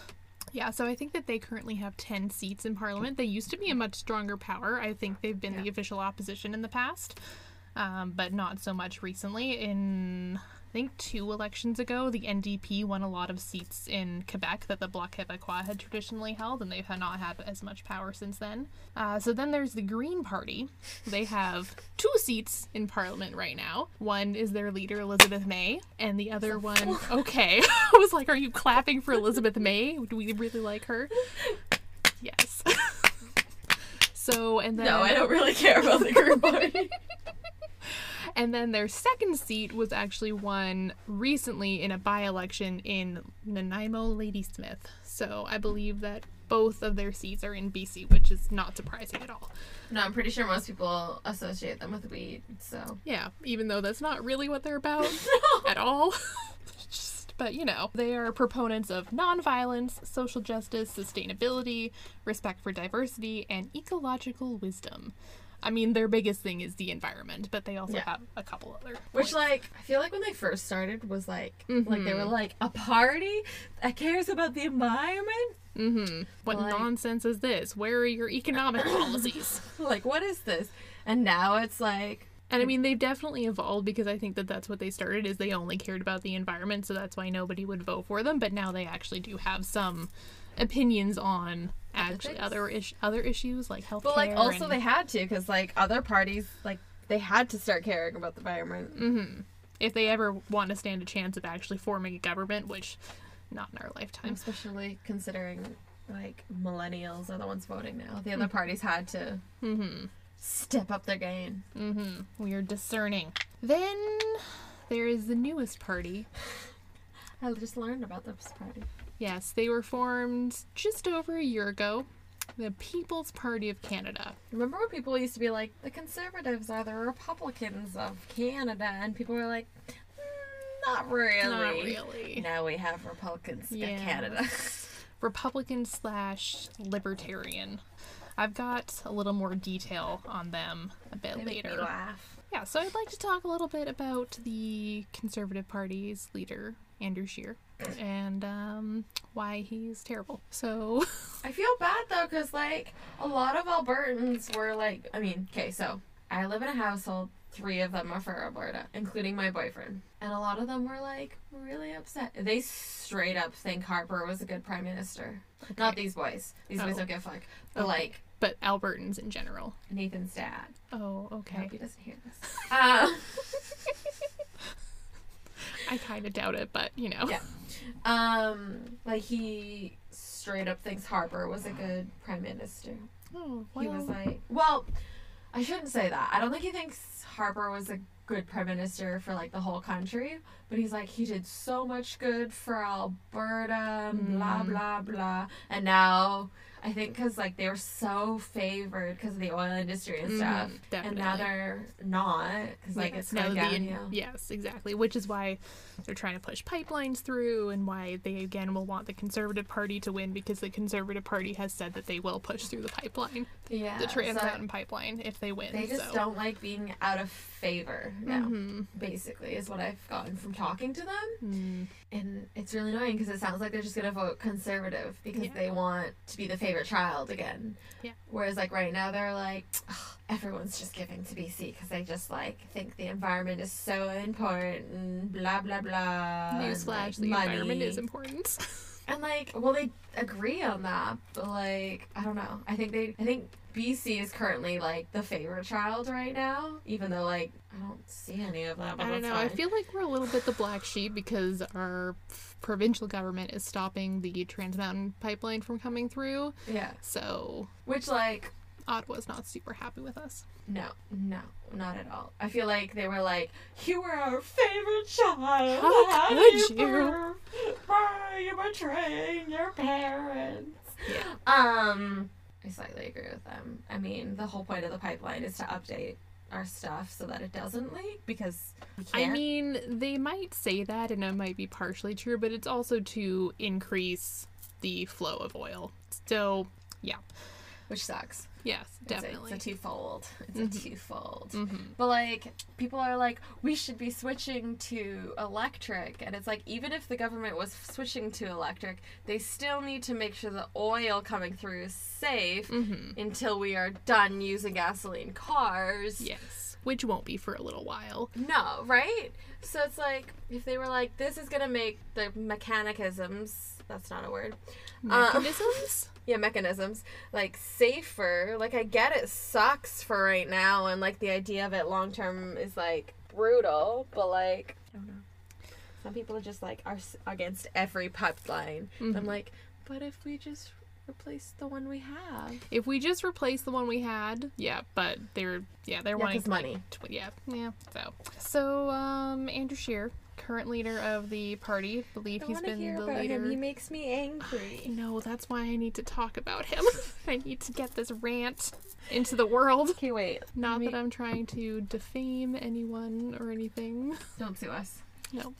Yeah, so I think that they currently have 10 seats in parliament. They used to be a much stronger power. I think they've been the official opposition in the past, um, but not so much recently. In I think two elections ago, the NDP won a lot of seats in Quebec that the Bloc Québécois had traditionally held, and they've not had as much power since then. Uh, so then there's the Green Party. They have two seats in Parliament right now. One is their leader, Elizabeth May, and the other one. Okay, I was like, are you clapping for Elizabeth May? Do we really like her? Yes. so and then No, I don't really care about the Green party. and then their second seat was actually won recently in a by election in Nanaimo Ladysmith. So I believe that both of their seats are in BC, which is not surprising at all. No, I'm pretty sure most people associate them with weed. So Yeah, even though that's not really what they're about at all. Just, but you know, they are proponents of nonviolence, social justice, sustainability, respect for diversity, and ecological wisdom. I mean, their biggest thing is the environment, but they also Yeah. have a couple other. Which, points. like, I feel like when they first started was like, like they were Mhm. like a party that cares about the environment. Mm-hmm. What Like- nonsense is this? Where are your economic policies? Like, what is this? And now it's like, And I mean, they've definitely evolved because I think that that's what they started is they only cared about the environment, so that's why nobody would vote for them. But now they actually do have some opinions on actually things? other is- other issues like healthcare. but like also and, they had to because like other parties like they had to start caring about the environment. Mhm. if they ever want to stand a chance of actually forming a government, which not in our lifetime. Especially considering like millennials are the ones voting now. The other parties had to Mm-hmm. step up their game. Mm-hmm. We are discerning. Then there is the newest party, I just learned about this party. Yes, they were formed just over a year ago. The People's Party of Canada. Remember when people used to be like, the conservatives are the Republicans of Canada, and people were like, "Mm, not really. Not really. Now we have Republicans Yeah. in Canada. Republican slash libertarian. I've got a little more detail on them a bit They make me later. laugh. Yeah, so I'd like to talk a little bit about the Conservative Party's leader, Andrew Scheer, and um, why he's terrible. So, I feel bad though, because like a lot of Albertans were like, I mean, okay, so I live in a household. Three of them are from Alberta, including my boyfriend, and a lot of them were like really upset. They straight up think Harper was a good prime minister. Not these boys. These boys Oh. don't give a fuck. But Okay. like but Albertans in general. Nathan's dad. Oh, I okay. hope he doesn't hear this. Um, I kind of doubt it, but you know. Yeah. um, like he straight up thinks Harper was a good prime minister. Oh, He was like, well, I shouldn't say that. I don't think he thinks Harper was a good prime minister for like the whole country, but he's like, he did so much good for Alberta, blah Mm. blah blah, and now. I think because like they were so favored because of the oil industry and stuff, Mhm, and now they're not because like Yes, it's now going the in- downhill. yes, exactly. Which is why they're trying to push pipelines through, and why they again will want the Conservative Party to win because the Conservative Party has said that they will push through the pipeline, Yeah, the Trans so Mountain Pipeline, if they win. They just so. don't like being out of favor now. Mhm. Basically, is what I've gotten from talking to them. Mm. And it's really annoying because it sounds like they're just gonna vote conservative because Yeah. they want to be the favorite child again. Yeah. Whereas like right now they're like, "Ugh, everyone's just giving to BC because they just like think the environment is so important. Blah blah blah. and, Newsflash: like, the environment is important. And like, well, they agree on that, but like, I don't know. I think they, I think BC is currently like the favorite child right now, even though like I don't see any of that. But I don't know. I feel like we're a little bit the black sheep because our provincial government is stopping the Trans Mountain Pipeline from coming through. yeah. So Which like, Ottawa's not super happy with us. no, no, not at all. I feel like they were like, you were our favorite child. How do could you?" Why you betraying your parents? Yeah. Um, I slightly agree with them. I mean, the whole point of the pipeline is to update our stuff so that it doesn't leak because I mean, they might say that, and it might be partially true, but it's also to increase the flow of oil. So, yeah, which sucks. Yes, It's a- definitely. It's a, twofold. It's Mhm. a twofold. Mhm. But like, people are like, we should be switching to electric, and it's like, even if the government was switching to electric, they still need to make sure the oil coming through is safe Mhm. until we are done using gasoline cars. Yes, which won't be for a little while. No, right? So it's like if they were like, this is gonna make the mechanicisms. That's not a word. Uh, Mechanisms? Yeah, mechanisms like safer. Like I get it sucks for right now, and like the idea of it long term is like brutal. But like, I don't know. Some people are just like are against every pipeline. I'm Mhm. like, but if we just replace the one we have, If we just replace the one we had, yeah, but they're yeah they're Yeah, wanting 'cause like, money. tw- yeah, yeah. So so um Andrew Scheer, current leader of the party, believe he's been the leader. Him. He makes me angry. No, that's why I need to talk about him. I need to get this rant into the world. Okay, wait. Not Me- that I'm trying to defame anyone or anything. Don't sue us. No.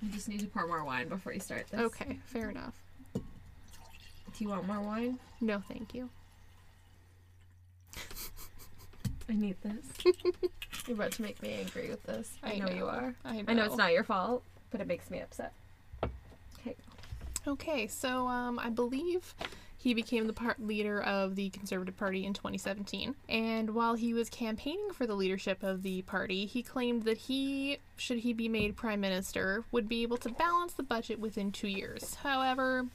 You just need to pour more wine before you start this. Okay, fair enough. Do you want more wine? No, thank you. I need this. You're about to make me angry with this. I, I know, you are. I know. I know it's not your fault, but it makes me upset. Okay. Okay, so um, I believe he became the part leader of the Conservative Party in 2017. And while he was campaigning for the leadership of the party, he claimed that he, should he be made prime minister, would be able to balance the budget within two years. However,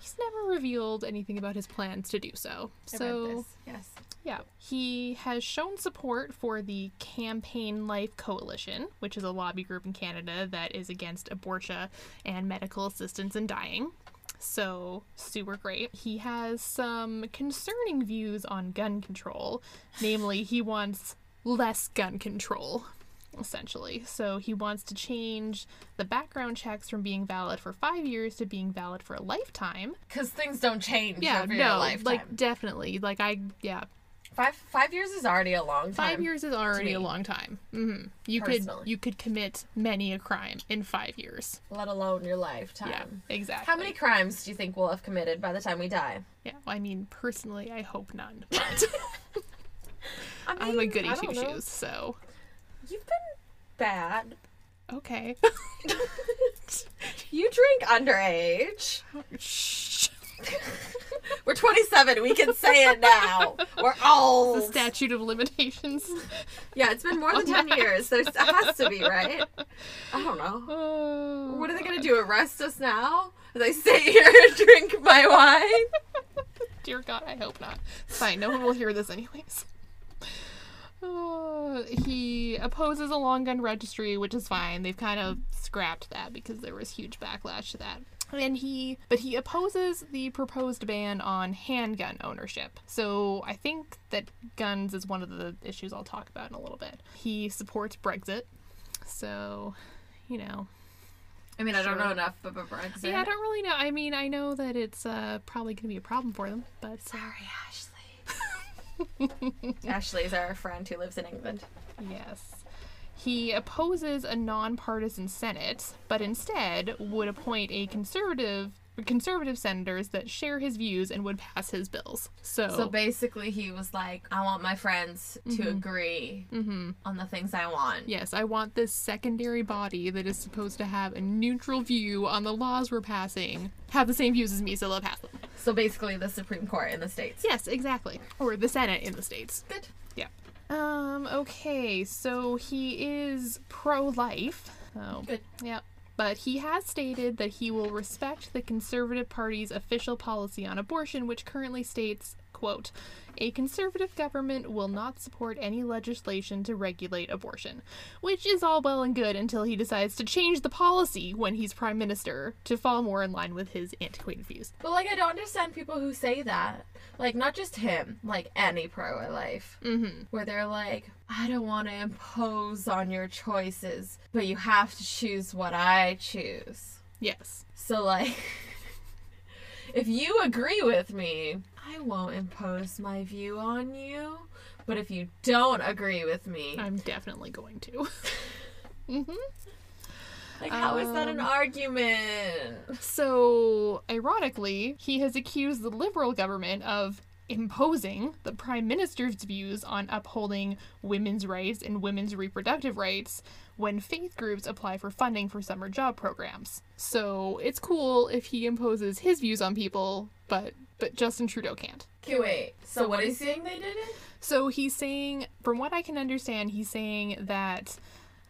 he's never revealed anything about his plans to do so. I So. Yes. Yeah. He has shown support for the Campaign Life Coalition, which is a lobby group in Canada that is against abortion and medical assistance in dying. So, super great. He has some concerning views on gun control. Namely, he wants less gun control, essentially. So, he wants to change the background checks from being valid for five years to being valid for a lifetime. Because things don't change Yeah, no, lifetime. like definitely. Like, I, yeah, five five years is already a long time. Five years is already a long time. hmm You Personally. could you could commit many a crime in five years. Let alone your lifetime. Yeah, exactly. How many crimes do you think we'll have committed by the time we die? Yeah, I mean, personally, I hope none. But I I'm a goody two shoes, so You've been bad. okay. You drink underage. Shh. We're 27. We can say it now. We're old. The statute of limitations. Yeah, it's been more than 10 years. There's, it has to be, right? I don't know. Oh. What are they going to do? Arrest us now? As I sit here and drink my wine? Dear God, I hope not. It's fine. No one will hear this anyways. Uh, he opposes a long gun registry, which is fine. They've kind of scrapped that because there was huge backlash to that. And he, but he opposes the proposed ban on handgun ownership. So I think that guns is one of the issues I'll talk about in a little bit. He supports Brexit. So, you know, I mean, I don't Sure. know enough about Brexit. yeah, I don't really know. I mean, I know that it's uh, probably going to be a problem for them, but uh, Sorry, Ashley. Ashley is our friend who lives in England. Yes. He opposes a nonpartisan Senate, but instead would appoint a conservative conservative senators that share his views and would pass his bills. So, So basically, he was like, I want my friends to agree Mhm. on the things I want. yes, I want this secondary body that is supposed to have a neutral view on the laws we're passing have the same views as me, so they'll pass them. So basically, the Supreme Court in the States. Yes, exactly. Or the Senate in the states. Good. Yeah. Um, okay, so he is pro life. Oh. Good. Yeah. But he has stated that he will respect the Conservative Party's official policy on abortion, which currently states, quote, a conservative government will not support any legislation to regulate abortion, which is all well and good until he decides to change the policy when he's prime minister to fall more in line with his antiquated views. But like, I don't understand people who say that. Like, not just him, like any pro life, Mm-hmm. where they're like, I don't want to impose on your choices, but you have to choose what I choose. Yes. So, like, if you agree with me, I won't impose my view on you. But if you don't agree with me, I'm definitely going to. mm-hmm. like, how is that an Um, argument? So, ironically, he has accused the Liberal government of imposing the Prime Minister's views on upholding women's rights and women's reproductive rights when faith groups apply for funding for summer job programs. So, it's cool if he imposes his views on people, but but Justin Trudeau can't. Okay, wait. So, what is saying they did it? So he's saying, from what I can understand, he's saying that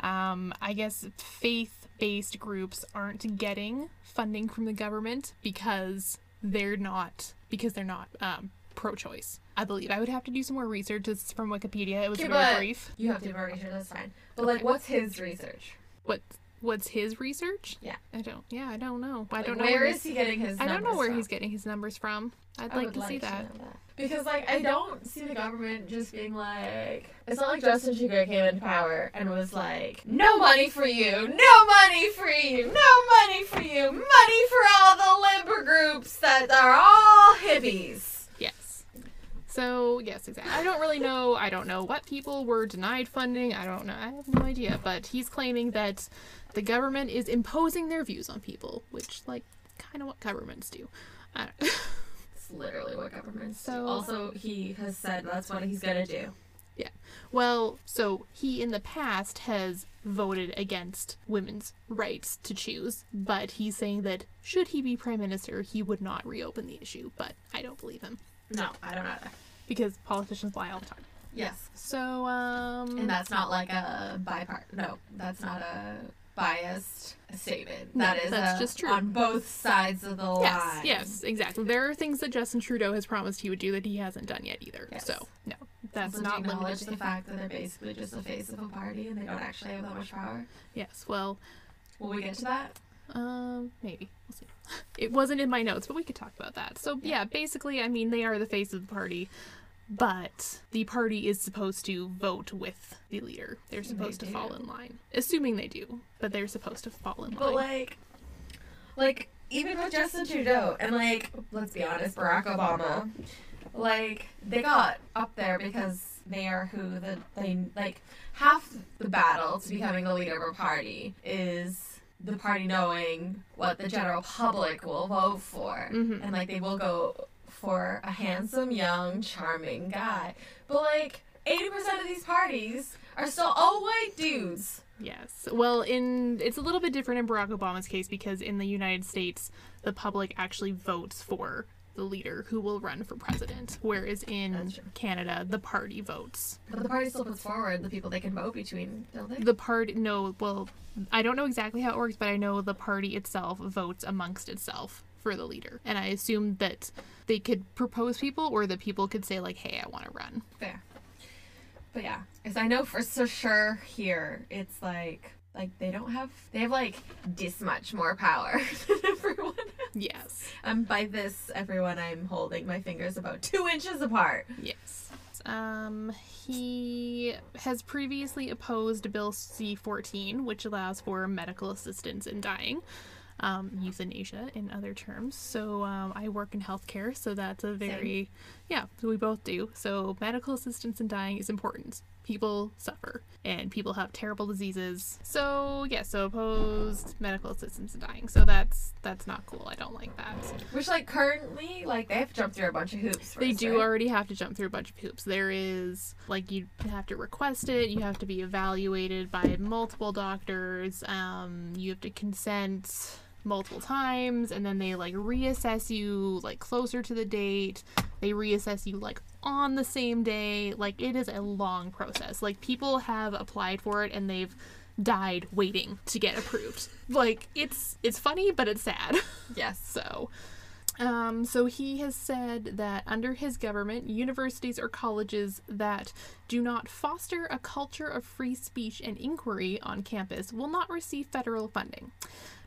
um, I guess faith based groups aren't getting funding from the government because they're not because they're not um, pro choice. I believe I would have to do some more research. It's from Wikipedia. It was Okay, very brief. You have to do more research, that's fine. But, like, what's his research? What what's his research? Yeah. I don't. Yeah, I don't know. I Like, don't know where he's- he getting his I don't know numbers where from? he's getting his numbers from. I'd I like would to see that. Because like I don't see the government just being like it's not like Justin Trudeau came into power and was like no money for you, no money for you, no money for you, money for all the liberal groups that are all hippies. Yes. So yes, exactly. I don't really know. I don't know what people were denied funding. I don't know. I have no idea. But he's claiming that the government is imposing their views on people, which like kind of what governments do. I don't, It's literally what governments do. So- Also, he has said that's what he's gonna do. Yeah. Well, so he in the past has voted against women's rights to choose, but he's saying that should he be prime minister, he would not reopen the issue. But I don't believe him No, I don't either. because politicians lie all the time. Yes, So um, and that's not like a bipart. No, that's not a biased statement. No, that is that's a- just true. on both sides of the line. Yes, yes, exactly. There are things that Justin Trudeau has promised he would do that he hasn't done yet either. Yes. So no, that's Also, not limited. acknowledge the fact that they're basically just the face of a party and they don't actually have that much power. Yes. Well, Will we get to that? um, maybe we'll see. It wasn't in my notes, but we could talk about that. So yeah, basically, I mean, they are the face of the party, but the party is supposed to vote with the leader. They're supposed to fall in line, assuming they do, but they're supposed to fall in But line. like, like even with Justin Trudeau and like, let's be honest, Barack Obama, like they got up there because they are who the they like half the battle to becoming the leader of a party is the party knowing what the general public will vote for Mhm. and like they will go for a handsome young charming guy but like 80% of these parties are still all white dudes. Yes. Well, in it's a little bit different in Barack Obama's case because in the United States, the public actually votes for the leader who will run for president, whereas in Canada, the party votes. But the party still puts forward the people they can vote between, don't they? The party, no, well, I don't know exactly how it works, but I know the party itself votes amongst itself for the leader, and I assume that they could propose people, or the people could say like, "Hey, I want to run." Fair. But yeah, as I know for so sure here, it's like like they don't have they have like this much more power than everyone. else. Yes. And by this, everyone, I'm holding my fingers about two inches apart. Yes. Um, he has previously opposed Bill C 14, which allows for medical assistance in dying, um, euthanasia in other terms. So um, I work in healthcare, so that's a very, yeah, we both do. So medical assistance in dying is important. People suffer and people have terrible diseases. So yeah, so opposed medical assistance in dying. So that's that's not cool. I don't like that. Which, like, currently, like, they have to jump through a bunch of hoops. They do right? already have to jump through a bunch of hoops. There is like you have to request it. You have to be evaluated by multiple doctors. Um, you have to consent multiple times, and then they like reassess you like closer to the date. They reassess you like on the same day. Like it is a long process. Like people have applied for it and they've died waiting to get approved. Like it's it's funny, but it's sad. Yes. So, um, so he has said that under his government, universities or colleges that do not foster a culture of free speech and inquiry on campus will not receive federal funding.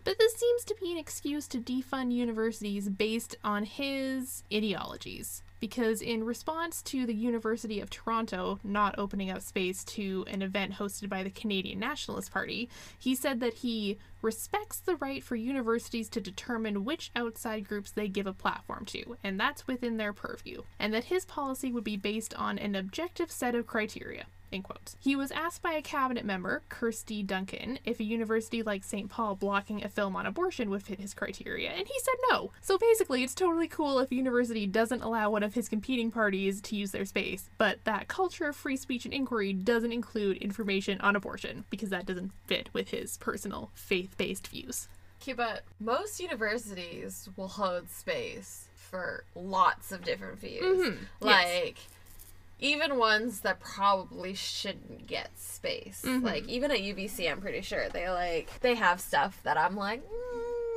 But this seems to be an excuse to defund universities based on his ideologies. Because in response to the University of Toronto not opening up space to an event hosted by the Canadian Nationalist Party, he said that he respects the right for universities to determine which outside groups they give a platform to, and that's within their purview, and that his policy would be based on an objective set of criteria. In quotes. He was asked by a cabinet member, Kirsty Duncan, if a university like St. Paul blocking a film on abortion would fit his criteria, and he said no. So basically, it's totally cool if a university doesn't allow one of his competing parties to use their space, but that culture of free speech and inquiry doesn't include information on abortion, because that doesn't fit with his personal faith based views. Okay, but most universities will hold space for lots of different views. Mhm, Like, even ones that probably shouldn't get space. Mhm. Like, even at UBC, I'm pretty sure they like they have stuff that I'm like,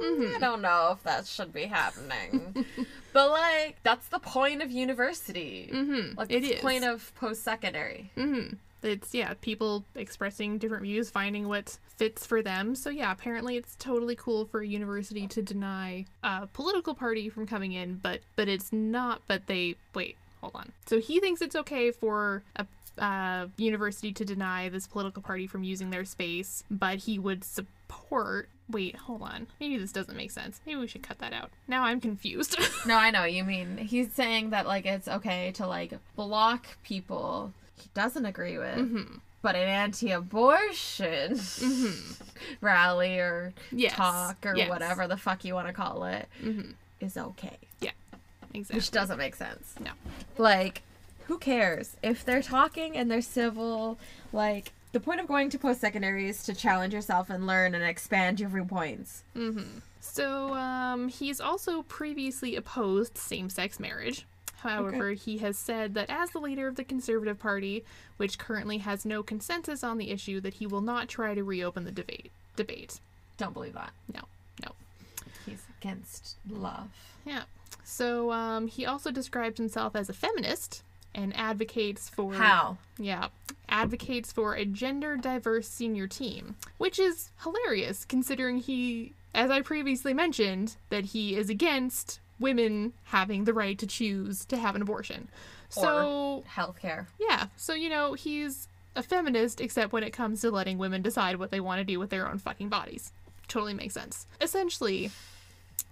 mm, I don't know if that should be happening. but like, that's the point of university. Mm-hmm. Like, it's the point of post secondary. Mm-hmm. It's yeah, people expressing different views, finding what fits for them. So yeah, apparently it's totally cool for a university to deny a political party from coming in, but but it's not. But they wait, hold on. So he thinks it's okay for a uh, university to deny this political party from using their space, but he would support. Wait, hold on. Maybe this doesn't make sense. Maybe we should cut that out. Now I'm confused. No, I know what you mean. He's saying that like it's okay to like block people he doesn't agree with, mm-hmm. but an anti-abortion rally or Yes. talk or Yes. whatever the fuck you want to call it is Mm-hmm. okay, Exactly. which doesn't make sense. No. Like, who cares if they're talking and they're civil? Like, the point of going to post-secondary is to challenge yourself and learn and expand your viewpoints. Mm-hmm. So, um, he's also previously opposed same sex marriage. However, he has said that as the leader of the Conservative Party, which currently has no consensus on the issue, that he will not try to reopen the debate. Debate. Don't believe that. No, no. He's against love. Yeah. So, um, he also describes himself as a feminist and advocates for How? Yeah, advocates for a gender diverse senior team, which is hilarious considering he, as I previously mentioned, that he is against women having the right to choose to have an abortion. So, Healthcare. yeah, so you know, he's a feminist except when it comes to letting women decide what they want to do with their own fucking bodies. Totally makes sense. Essentially,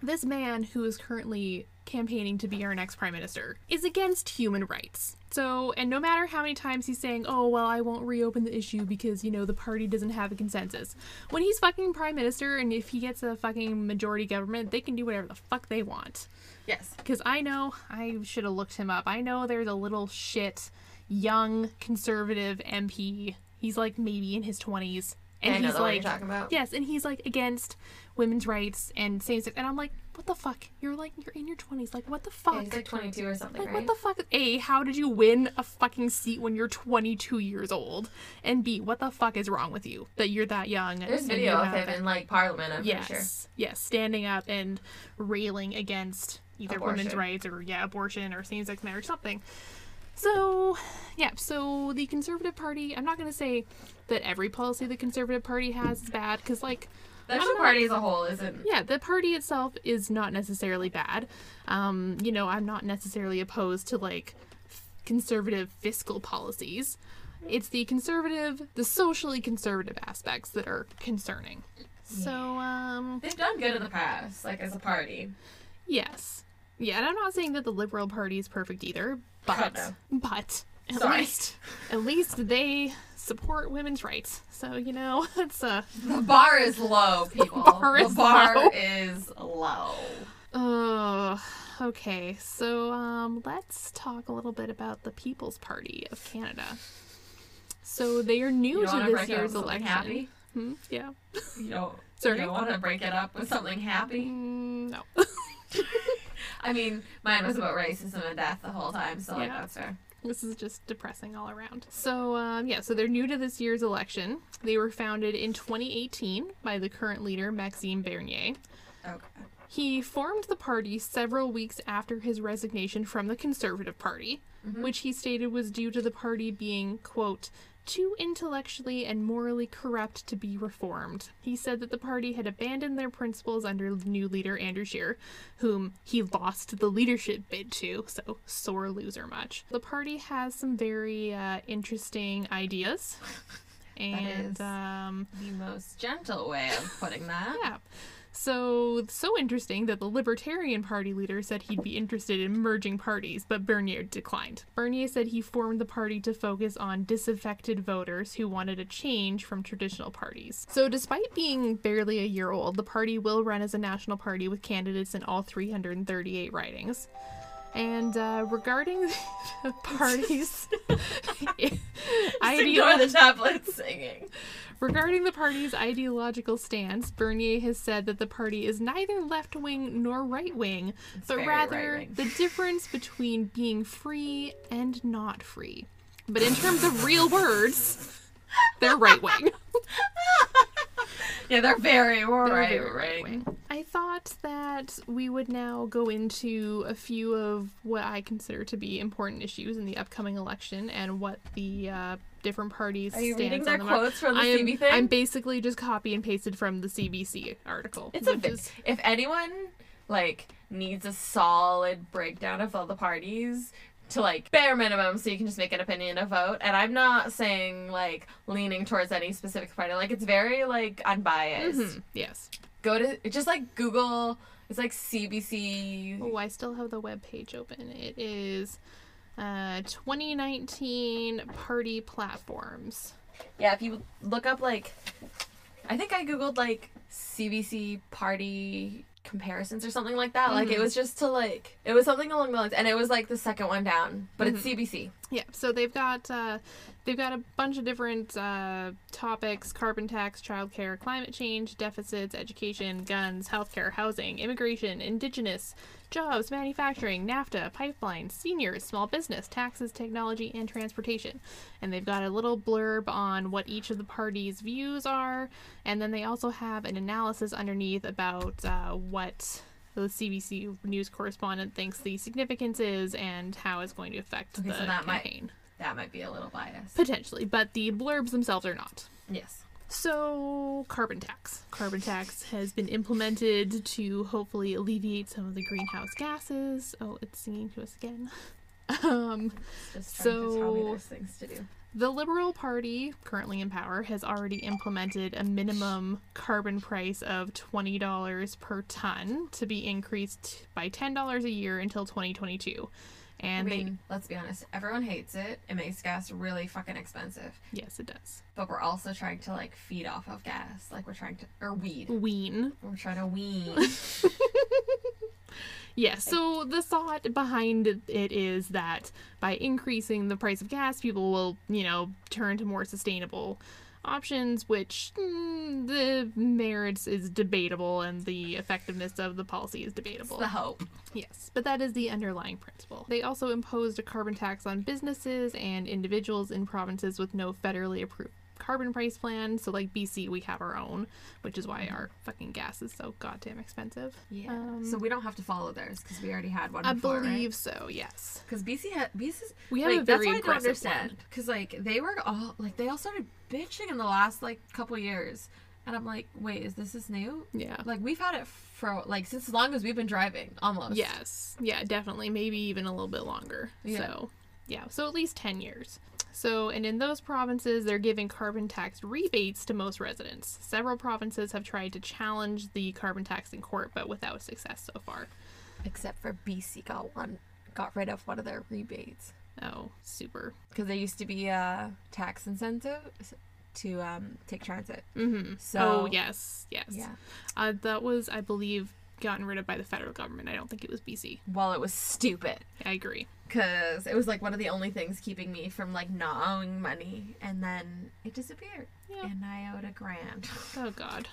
this man who is currently campaigning to be our next prime minister is against human rights. So, and no matter how many times he's saying, oh, well, I won't reopen the issue because, you know, the party doesn't have a consensus. When he's fucking prime minister and if he gets a fucking majority government, they can do whatever the fuck they want. Yes. Because I know, I should have looked him up. I know there's a little shit young conservative MP. He's like maybe in his 20s. And And I know he's like, talking about. yes, and he's like against women's rights and same sex. And I'm like, what the fuck? You're like, you're in your 20s. Like, what the fuck? Yeah, he's like 22 or something, Like, right? what the fuck? A, how did you win a fucking seat when you're 22 years old? And B, what the fuck is wrong with you that you're that young? There's and video of him in like Parliament. I'm yes, pretty sure. yes, standing up and railing against either women's rights or yeah, abortion or same-sex marriage, something. So, yeah, so the Conservative Party. I'm not gonna say that every policy the Conservative Party has is bad because, like, The I'm National not- Party as a whole isn't. yeah, the party itself is not necessarily bad. Um, you know, I'm not necessarily opposed to like f- conservative fiscal policies. It's the conservative, the socially conservative aspects that are concerning. So, um, They've done good in the past, like as a party. yes. Yeah, and I'm not saying that the Liberal Party is perfect either, but no. but at Sorry. least at least they support women's rights. So, you know, it's a The bar is low, people. bar the bar low. is low. Oh, okay. So um, let's talk a little bit about the People's Party of Canada. So they are new You to this break it up year's election. happy? Hmm? Yeah. You don't. Sorry? You don't want to break it up with something happy. Mm, no. I mean, mine was about racism and death the whole time, so like Yeah. that's fair. This is just depressing all around. So, um, yeah, so they're new to this year's election. They were founded in 2018 by the current leader, Maxime Bernier. Okay. He formed the party several weeks after his resignation from the Conservative Party, which he stated was due to the party being, quote, too intellectually and morally corrupt to be reformed. He said that the party had abandoned their principles under new leader Andrew Scheer, whom he lost the leadership bid to, so sore loser much. The party has some very uh, interesting ideas. And is- um, The most gentle way of putting that. yeah. So, so interesting that the Libertarian Party leader said he'd be interested in merging parties, but Bernier declined. Bernier said he formed the party to focus on disaffected voters who wanted a change from traditional parties. So, despite being barely a year old, the party will run as a national party with candidates in all 338 ridings. And uh, regarding the party's Just ignore the tablet singing. Regarding the party's ideological stance, Bernier has said that the party is neither left wing nor right wing, but rather right-wing. the difference between being free and not free. But in terms of real words, they're right wing. Yeah, they're very right. right-wing. I thought that we would now go into a few of what I consider to be important issues in the upcoming election and what the uh, different parties Are you reading their quotes from the I am, CB thing? I'm basically just copy and pasted from the CBC article. It's a bit. is- If anyone like needs a solid breakdown of all the parties to like bare minimum, so you can just make an opinion a vote. And I'm not saying like leaning towards any specific party. Like it's very like unbiased. Mhm, Yes. Go to just like Google. It's like CBC. Oh, I still have the web page open. It is uh, 2019 party platforms. Yeah, if you look up like, I think I googled like CBC party comparisons or something like that. Like it Mhm. was just to like it was something along the lines, and it was like the second one down, but it's CBC. Yeah, so they've got uh, they've got a bunch of different uh, topics: carbon tax, childcare, climate change, deficits, education, guns, healthcare, housing, immigration, indigenous, jobs, manufacturing, NAFTA, pipeline, seniors, small business, taxes, technology, and transportation. And they've got a little blurb on what each of the parties' views are, and then they also have an analysis underneath about uh, what the CBC news correspondent thinks the significance is and how it's going to affect Okay, the so that might- campaign. That might be a little biased. Potentially, but the blurbs themselves are not. Yes. So, carbon tax. Carbon tax has been implemented to hopefully alleviate some of the greenhouse gases. Oh, it's singing to us again. Um, Just trying to tell me So- things to do. the Liberal Party, currently in power, has already implemented a minimum carbon price of $20 per ton to be increased by $10 a year until 2022. I And mean, let's be honest. Everyone hates it. It makes gas really fucking expensive. yes, it does. But we're also trying to like feed off of gas. Like we're trying to or weed. Wean. We're trying to wean. Yeah, so the thought behind it is that by increasing the price of gas, people will, you know, turn to more sustainable options, which mm, the merits is debatable and the effectiveness of the policy is debatable. The hope. Yes, but that is the underlying principle. They also imposed a carbon tax on businesses and individuals in provinces with no federally approved carbon price plan. So, like BC, we have our own, which is why our fucking gas is so goddamn expensive. Yeah. Um, so we don't have to follow theirs because we already had one. I before, believe so, yes. Because BC had BC's. We have like, a that's very why I don't understand. Because like they were all like they all started bitching in the last like couple years, and I'm like, wait, is this is new? Yeah. Like we've had it for like since as long as we've been driving, almost. Yes. Yeah, definitely. Maybe even a little bit longer. Yeah. So, yeah. So at least 10 years. So, and in those provinces, they're giving carbon tax rebates to most residents. Several provinces have tried to challenge the carbon tax in court, but without success so far. Except for BC got one, got rid of one of their rebates Oh, super. because there used to be a tax incentive to um take transit. Mm-hmm. So oh, yes. Yes. Yeah. Uh, that was, I believe, gotten rid of by the federal government. I don't think it was BC. Well, it was stupid. I agree. because it was like one of the only things keeping me from like not owing money and then it disappeared Yeah. and i owed a grand Oh God.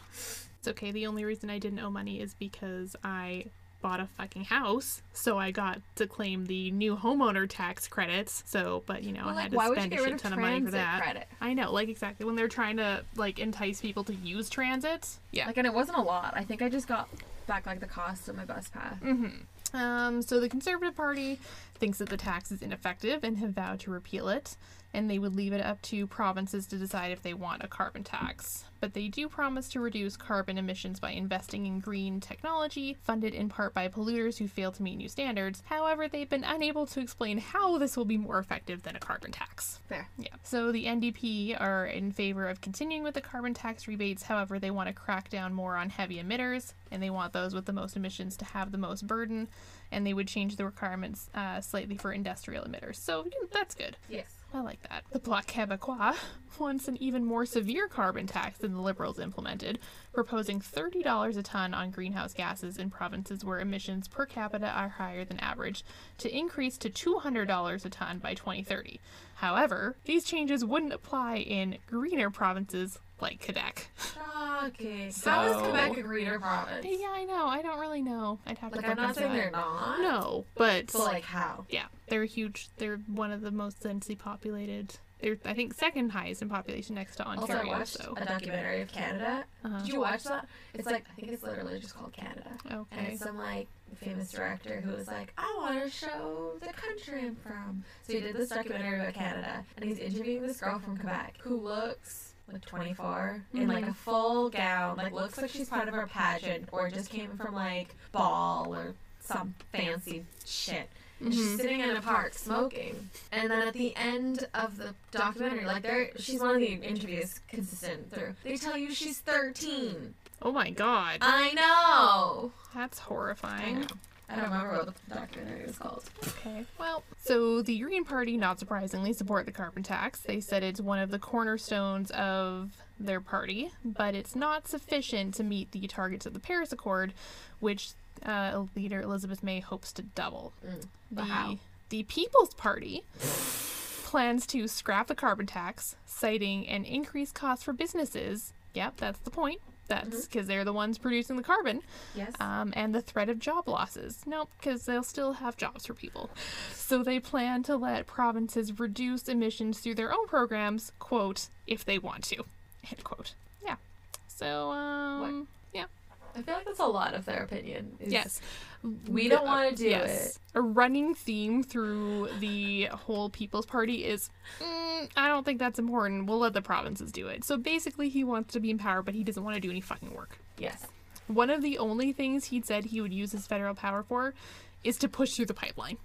It's okay. The only reason I didn't owe money is because I bought a fucking house, so I got to claim the new homeowner tax credits. So, but you know, Well, I like, had to would you spend a shit of ton of money for that. credit I know, like exactly when they're trying to like entice people to use transit. Yeah. like and it wasn't a lot i think i just got back like the cost of my bus pass Mm-hmm. Um, so the Conservative Party thinks that the tax is ineffective and have vowed to repeal it, and they would leave it up to provinces to decide if they want a carbon tax. But they do promise to reduce carbon emissions by investing in green technology, funded in part by polluters who fail to meet new standards. However, they've been unable to explain how this will be more effective than a carbon tax. fair Yeah. So the NDP are in favor of continuing with the carbon tax rebates. However, they want to crack down more on heavy emitters, and they want those with the most emissions to have the most burden. And they would change the requirements uh, slightly for industrial emitters. So that's good. yes I like that. The Bloc Québécois wants an even more severe carbon tax than the Liberals implemented, proposing $30 a ton on greenhouse gases in provinces where emissions per capita are higher than average, to increase to $200 a ton by 2030. However, these changes wouldn't apply in greener provinces like Quebec. okay So- how is quebec a greener province Yeah, I know. I don't really know. I'd have like to i'm look not into saying that. they're not No, but but like how yeah, they're huge. They're one of the most densely populated. They're I think second highest in population next to Ontario. also, I Ontario. watched so a documentary of Canada. Uh-huh. Did you watch that? It's like I think it's literally just called Canada. Okay. And okay. it's some like famous director who was like, I want to show the country I'm from. So he did this documentary about Canada, and he's interviewing this girl from Quebec who looks like 24 in like a full gown, like looks like she's part of a pageant or just came from like ball or some fancy shit. And she's Mhm. sitting in a park smoking. And then at the end of the documentary, like there, she's one of the interviews consistent through. They tell you she's 13. Oh my god, I know. that's I horrifying. know. I don't remember what the documentary was called. Okay. Well, so the Green Party, not surprisingly, support the carbon tax. They said it's one of the cornerstones of their party, but it's not sufficient to meet the targets of the Paris Accord, which uh, leader Elizabeth May hopes to double. But The, how? the People's Party plans to scrap the carbon tax, citing an increased cost for businesses. Yep, that's the point. That's because they're the ones producing the carbon Yes. um, and the threat of job losses. Nope, because they'll still have jobs for people. So they plan to let provinces reduce emissions through their own programs, quote, if they want to, end quote. Yeah. So, um. I feel like that's a lot of their opinion. Yes. We don't wanna do yes. A running theme through the whole People's Party is, mm, I don't think that's important. We'll let the provinces do it. So basically, he wants to be in power, but he doesn't want to do any fucking work. Yes. One of the only things he'd said he would use his federal power for is to push through the pipeline.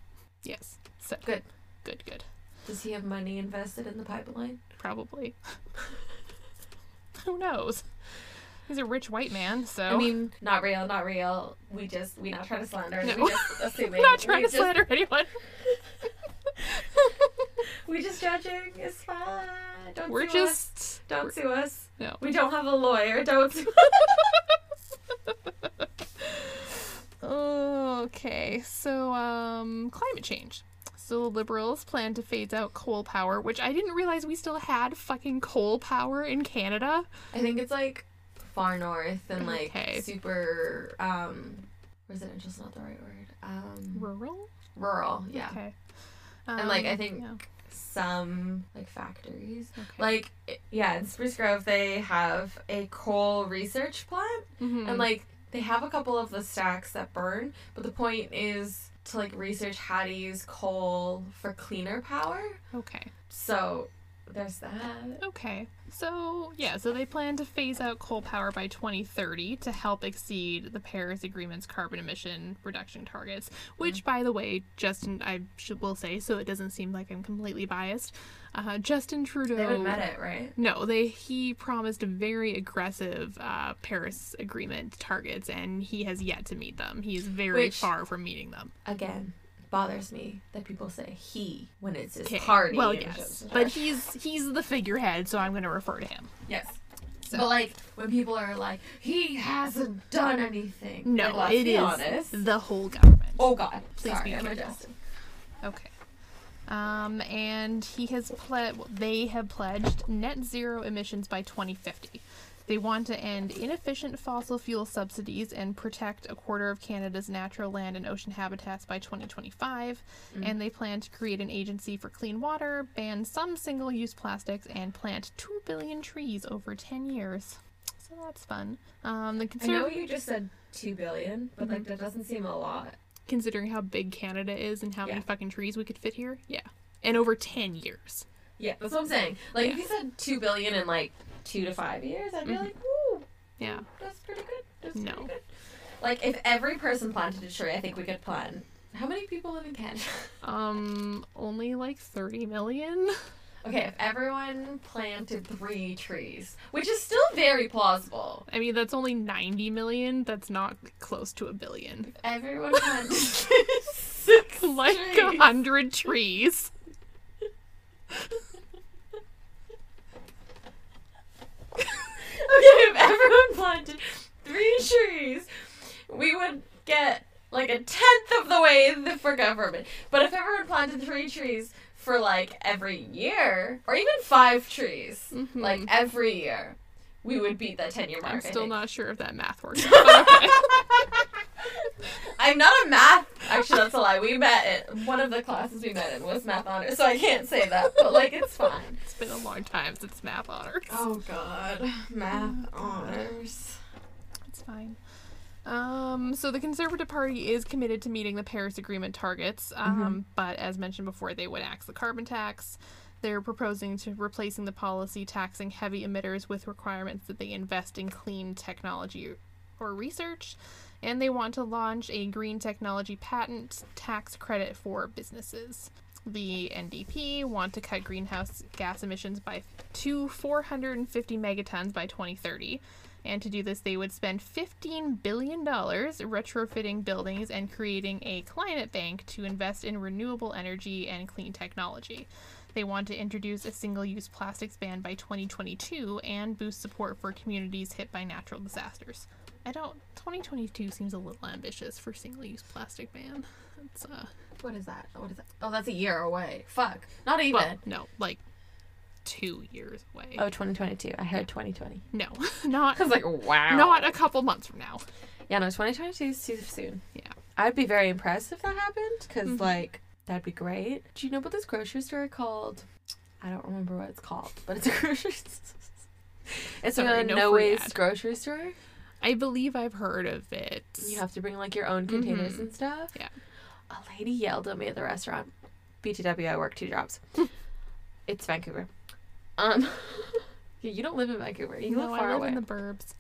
Yes. So Good. good, good. Does he have money invested in the pipeline? Probably. Who knows? He's a rich white man, so I mean, not real, not real. We just we not trying to slander. No. We just assuming. Not trying we to slander anyone. We just judging. It's fine. Don't We're sue us. just Don't sue us. no. We don't have a lawyer. Don't sue. Okay. Okay, so um, climate change. So the liberals plan to phase out coal power, which I didn't realize we still had fucking coal power in Canada. I think it's like far north and like Okay. super um residential's not the right word. Um Rural. rural, yeah. Okay. And, like, I Um, think- yeah, Some like factories. okay. Like yeah, in Spruce Grove they have a coal research plant Mhm. and like they have a couple of the stacks that burn, but the point is to like research how to use coal for cleaner power. okay. So there's that. Okay. So, yeah, so they plan to phase out coal power by 2030 to help exceed the Paris Agreement's carbon emission reduction targets, which, by the way, Justin, I should will say, so it doesn't seem like I'm completely biased, uh, Justin Trudeau. They haven't met it, right? No, they he promised very aggressive uh, Paris Agreement targets, and he has yet to meet them. He is very Which- far from meeting them. Again, bothers me that people say he when it's his Okay. party. Well, yes, but he's he's the figurehead, so I'm going to refer to him. yes. So- But like when people are like, he hasn't done anything. No, like, it is honest. the whole government. Oh God, Please sorry, be I'm careful. Okay. Um, and he has pledged. They have pledged net zero emissions by 2050. They want to end inefficient fossil fuel subsidies and protect a quarter of Canada's natural land and ocean habitats by 2025. And they plan to create an agency for clean water, ban some single use plastics, and plant 2 billion trees over 10 years. So that's fun. Um, the I know you just said two billion, but like that doesn't seem a lot. considering how big Canada is and how many fucking trees we could fit here, yeah. And over 10 years. Yeah, that's what I'm saying. Like if you said two billion in like two to five years, I'd be Mhm. like, woo, Yeah. that's pretty good. That's No. pretty good. Like if every person planted a tree, I think we could plant. How many people live in Canada? Um, only like 30 million. Okay, if everyone planted three trees, which is still very plausible. I mean, that's only 90 million. That's not close to a billion. If everyone planted six Like trees. hundred trees. if everyone planted three trees, we would get like a tenth of the way for government. But if everyone planted three trees for like every year, or even five trees, Mhm. like every year, we would beat that 10 year mark. I'm still not sure if that math works. Okay. I'm not a math. Actually, that's a lie. We met in one of the classes we met in was math honors, so I can't say that. But like, it's fine. It's been a long time since math honors. Oh God, math honors. It's fine. Um, so the Conservative Party is committed to meeting the Paris Agreement targets, um, but as mentioned before, they would axe the carbon tax. They're proposing to replacing the policy taxing heavy emitters with requirements that they invest in clean technology or research, and they want to launch a green technology patent tax credit for businesses. The NDP want to cut greenhouse gas emissions by to 450 megatons by 2030. And to do this, they would spend $15 billion retrofitting buildings and creating a climate bank to invest in renewable energy and clean technology. They want to introduce a single use plastics ban by 2022 and boost support for communities hit by natural disasters. I don't. 2022 seems a little ambitious for single use plastic ban. It's, uh. What is that? What is that? Oh, that's a year away. Fuck. Not even. Well, no, like two years away. Oh, 2022. I heard 2020. No, not. I was like, wow. Not a couple months from now. Yeah, no, 2022 is too soon. Yeah. I'd be very impressed if that happened because, Mhm. like, that'd be great. Do you know about this grocery store called? I don't remember what it's called, but it's a grocery store. It's Sorry, a no, no waste ad. grocery store. I believe I've heard of it. You have to bring like your own containers Mhm. and stuff. Yeah. A lady yelled at me at the restaurant. BTW, I work two jobs. it's Vancouver. Um, yeah, you don't live in Vancouver. You no, live far I live away. in the burbs.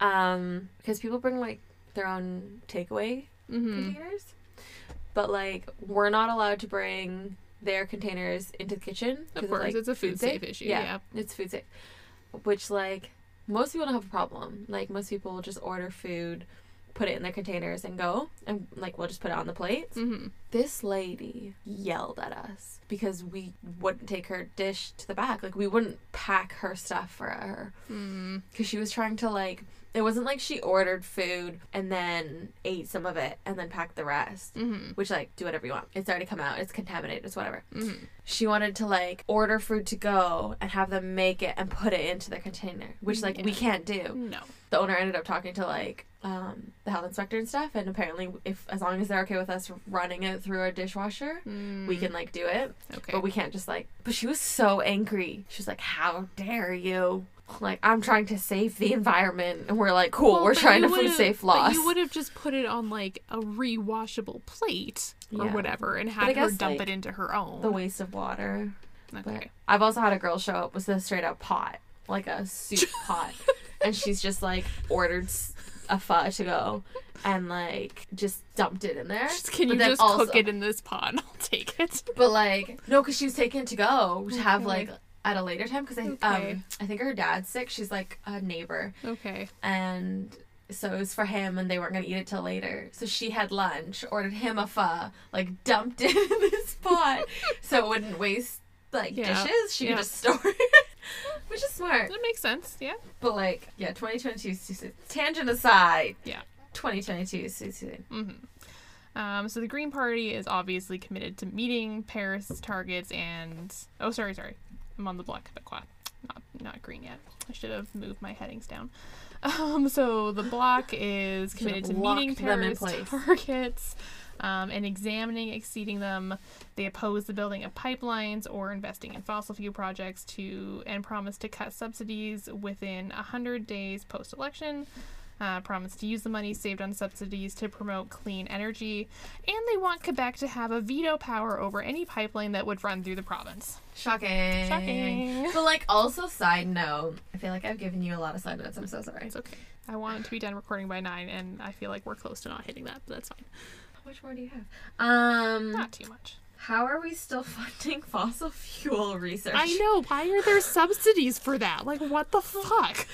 Um, because people bring like their own takeaway Mm-hmm. containers, but like we're not allowed to bring their containers into the kitchen. Of course, like, it's a food safe issue. Yeah. Yeah. It's food safe, which like most people don't have a problem. Like most people will just order food, put it in their containers, and go, and like we'll just put it on the plates. Mm-hmm. This lady yelled at us because we wouldn't take her dish to the back. Like we wouldn't pack her stuff for her Mm. because she was trying to like it wasn't like she ordered food and then ate some of it and then packed the rest. Mm-hmm. Which like do whatever you want. It's already come out. It's contaminated. It's whatever. Mm-hmm. She wanted to like order food to go and have them make it and put it into the container, which like we can't do. No. The owner ended up talking to like um, the health inspector and stuff, and apparently, if as long as they're okay with us running it through our dishwasher, we can like do it. Mm, Okay. But we can't just like. But she was so angry. She was like, "How dare you!" Like I'm trying to save the environment, and we're like, "Cool, Well, we're trying to food would've- safe But loss." you would have just put it on like a rewashable plate or Yeah. whatever and had her dump like, it into her own. the waste of water. But okay. I've also had a girl show up with a straight up pot, like a soup pot, and she's just like ordered a pho to go, and like just dumped it in there. Just, can But you just also- cook it in this pot and I'll take it? But like no, because she was taking it to go to have Okay. like at a later time because I Okay. um I think her dad's sick. She's like a neighbor, Okay. and so it was for him, and they weren't gonna eat it till later. So she had lunch, ordered him a pho, like dumped it in this pot, so it wouldn't waste like Yeah. dishes. She Yeah. could just store it, which is smart. That makes sense. Yeah. But like, yeah, 2022 is too soon. Tangent aside. Yeah. 2022 is too soon. Mm-hmm. Um, so the Green Party is obviously committed to meeting Paris targets and oh, sorry, sorry, I'm on the Bloc Québécois, not not green yet. I should have moved my headings down. Um, so the Bloc is committed to meeting Paris place. targets um, and examining exceeding them. They oppose the building of pipelines or investing in fossil fuel projects to and promise to cut subsidies within hundred days post-election uh, promised to use the money saved on subsidies to promote clean energy, and they want Quebec to have a veto power over any pipeline that would run through the province. Shocking. Shocking. But like, also side note, I feel like I've given you a lot of side notes. I'm so sorry. It's okay. I want it to be done recording by nine, and I feel like we're close to not hitting that, but that's fine. How much more do you have? Um, Not too much. how are we still funding fossil fuel research? I know. Why are there subsidies for that? Like, what the fuck?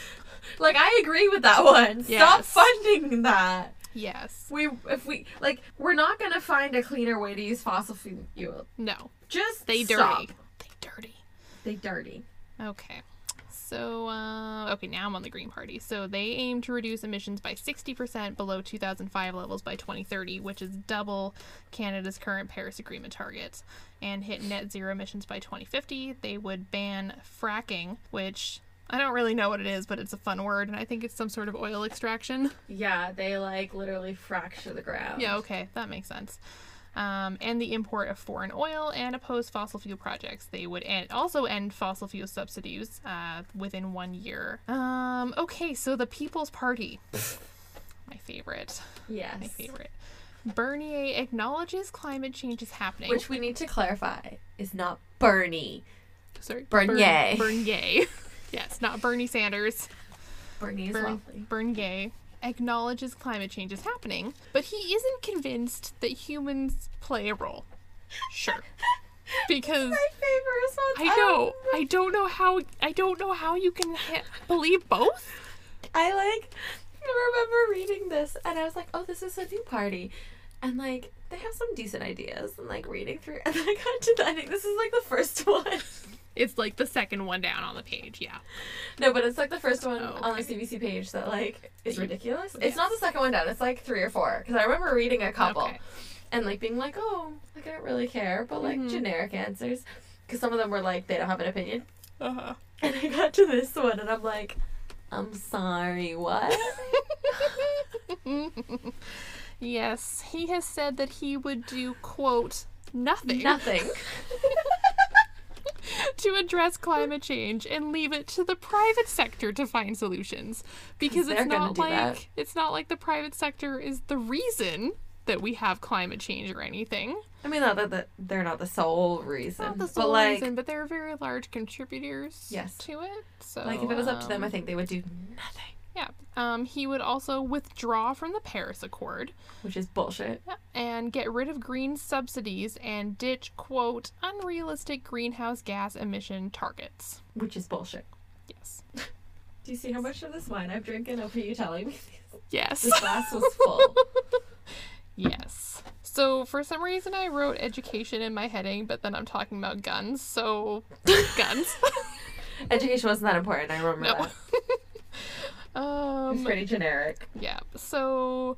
Like, I agree with that one. Stop funding that. Yes. We, if we, like, we're not gonna find a cleaner way to use fossil fuel. No. Just They dirty. stop. They dirty. They dirty. Okay. So, uh, okay, now I'm on the Green Party. So they aim to reduce emissions by 60% below 2005 levels by 2030, which is double Canada's current Paris Agreement target, and hit net zero emissions by 2050. They would ban fracking, which I don't really know what it is, but it's a fun word, and I think it's some sort of oil extraction. Yeah, they like literally fracture the ground. Yeah, okay, that makes sense. Um, and the import of foreign oil and oppose fossil fuel projects. They would end, also end fossil fuel subsidies uh, within one year. Um, okay, so the People's Party, my favorite, Yes. my favorite. Bernier acknowledges climate change is happening. Which we need to clarify is not Bernie. sorry, Bernier. Bern, Bernier. Yes, not Bernie Sanders. Bernie is Bern, lovely. Bernier acknowledges climate change is happening, but he isn't convinced that humans play a role. Sure. Because My favorite response. I know, I don't know how, I don't know how you can ha- believe both. I like remember reading this and I was like, oh, this is a new party. And like they have some decent ideas and like reading through and then I got to the, I think this is like the first one. It's like the second one down on the page. Yeah. No, but it's like the first one Oh, on the. CBC page that like is ridiculous. Yes. It's not the second one down. It's like three or four because I remember reading a couple Okay. and like being like, oh, like I don't really care, but like Mhm. generic answers because some of them were like they don't have an opinion. Uh huh. And I got to this one and I'm like, I'm sorry, what? yes, he has said that he would do quote nothing Nothing. to address climate change and leave it to the private sector to find solutions because it's not like that. it's not like the private sector is the reason that we have climate change or anything. I mean, not that the, they're not the sole reason, Not the but sole like, reason, but they're very large contributors Yes. to it. So like if it was up to them, I um, think they would do nothing, yeah. Um, he would also withdraw from the Paris Accord which is bullshit. and get rid of green subsidies and ditch quote unrealistic greenhouse gas emission targets. Which is bullshit. Yes. Do you see how much of this wine I've drinking over you telling me? Yes. This glass was full. Yes. So for some reason I wrote education in my heading, but then I'm talking about guns. So guns. Education wasn't that important. I remember No. that. Um, pretty generic. Yeah. So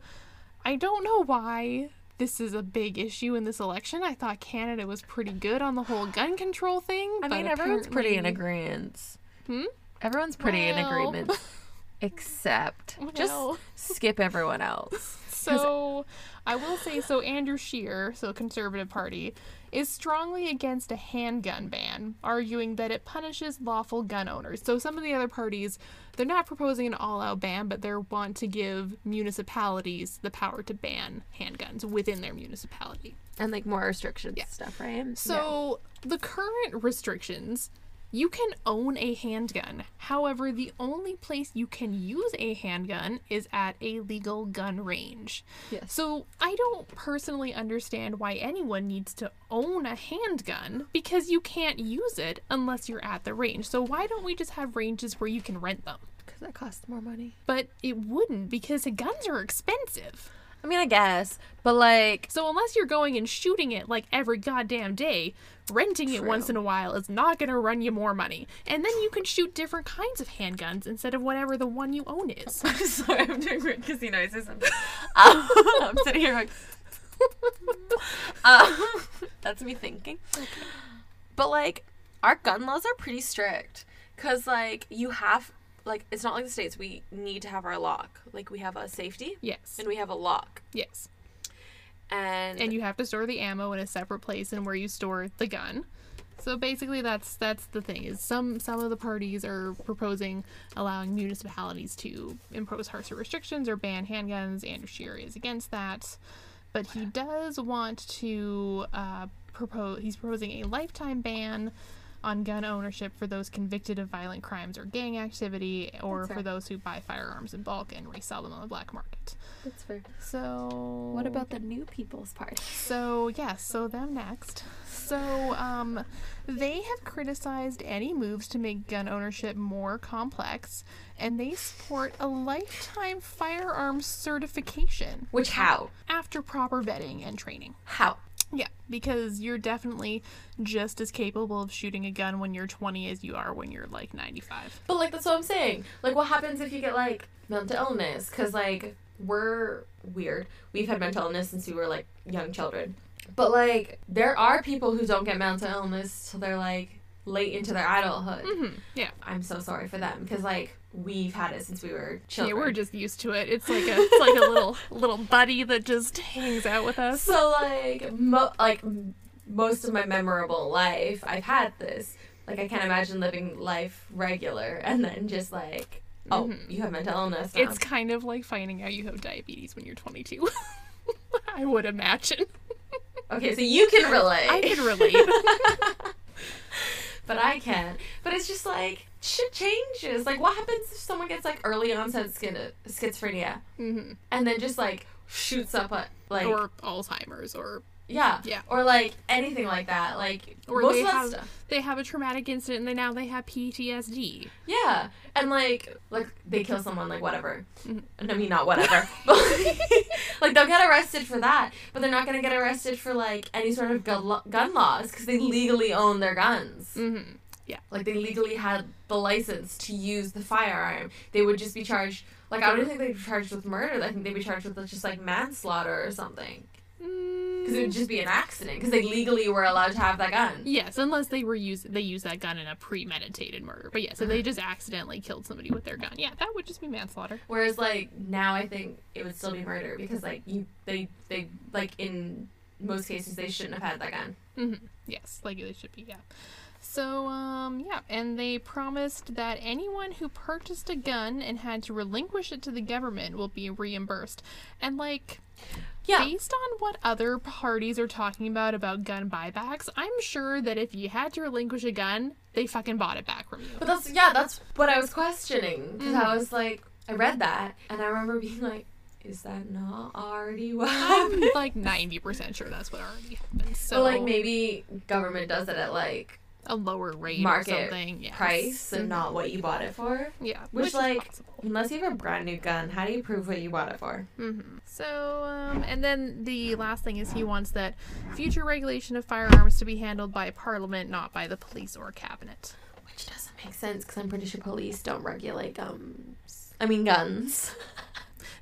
I don't know why this is a big issue in this election. I thought Canada was pretty good on the whole gun control thing. I but mean, everyone's pretty in agreement. Hmm? Everyone's pretty in agreement. Except just skip everyone else. So I will say so Andrew Scheer, so Conservative Party, is strongly against a handgun ban, arguing that it punishes lawful gun owners. So some of the other parties, they're not proposing an all-out ban, but they want to give municipalities the power to ban handguns within their municipality. And like more restrictions stuff, right? So the current restrictions, you can own a handgun. However, the only place you can use a handgun is at a legal gun range. Yes. So I don't personally understand why anyone needs to own a handgun because you can't use it unless you're at the range. So why don't we just have ranges where you can rent them? because that costs more money. But it wouldn't because guns are expensive. I mean, I guess, but like, So unless you're going and shooting it like every goddamn day, renting it True. once in a while is not going to run you more money. And then you can shoot different kinds of handguns instead of whatever the one you own is. I'm sorry, I'm doing weird kissy noises. I'm, Um, I'm sitting here like, um, that's me thinking. But like, our gun laws are pretty strict, cause like you have like it's not like the states. We need to have our lock. Like we have a safety yes. and we have a lock, Yes. and And you have to store the ammo in a separate place and where you store the gun. So basically that's that's the thing is some some of the parties are proposing allowing municipalities to impose harsher restrictions or ban handguns. Andrew Scheer is against that. But he does want to uh, propose he's proposing a lifetime ban on gun ownership for those convicted of violent crimes or gang activity or That's for fair. those who buy firearms in bulk and resell them on the black market. that's fair. So What about the new people's party? so yes, so them next. So um, they have criticized any moves to make gun ownership more complex, and they support a lifetime firearms certification Which how? after proper vetting and training. How? Yeah, because you're definitely just as capable of shooting a gun when you're 20 as you are when you're like 95. But like that's what I'm saying. Like what happens if you get like mental illness? Cause like we're weird. We've had mental illness since we were like young children. But like there are people who don't get mental illness till they're like late into their adulthood. Mm-hmm. Yeah. I'm so sorry for them because like we've had it since we were Yeah, children. we're just used to it. It's like a it's like a little little buddy that just hangs out with us. so like mo- like most of my memorable life I've had this. Like I can't imagine living life regular and then just like oh Mhm. you have mental illness. Now. It's kind of like finding out you have diabetes when you're 22. I would imagine. okay, so you can relate. I can relate. but I can't. But it's just like shit changes. Like what happens if someone gets like early onset schi- schizophrenia hmm and then just like shoots up a like Or Alzheimer's, or yeah yeah. or like anything like that like or most they of that have stuff they have a traumatic incident and they now they have PTSD. yeah and like like they kill someone like whatever Mhm. and I mean not whatever but like they'll get arrested for that but they're not gonna get arrested for like any sort of gun, lo- gun laws because they legally own their guns hmm Yeah. like they legally had the license to use the firearm. They would just be charged. Like I don't think they'd be charged with murder. I think they'd be charged with just like manslaughter or something. Because it would just be an accident. Because they legally were allowed to have that gun. Yes, unless they were use they use that gun in a premeditated murder. But yeah, so they just accidentally killed somebody with their gun, yeah, that would just be manslaughter. Whereas like now I think it would still be murder because like you they they like in most cases they shouldn't have had that gun. hmm Yes, like they should be. Yeah. So um yeah, and they promised that anyone who purchased a gun and had to relinquish it to the government will be reimbursed. And like Yeah. based on what other parties are talking about about gun buybacks, I'm sure that if you had to relinquish a gun, they fucking bought it back from you. But that's yeah, that's what I was questioning because Mhm. I was like, I read that and I remember being like, is that not already what I'm like 90% sure that's what already happened. So So like maybe government does it at like a lower rate or market something. Yes. price and not what you bought it for. Yeah, Which, is like. Unless you have a brand new gun, how do you prove what you bought it for? hmm So, um, and then the last thing is he wants that future regulation of firearms to be handled by Parliament, not by the police or cabinet. Which doesn't make sense because I'm pretty sure police don't regulate guns. I mean guns.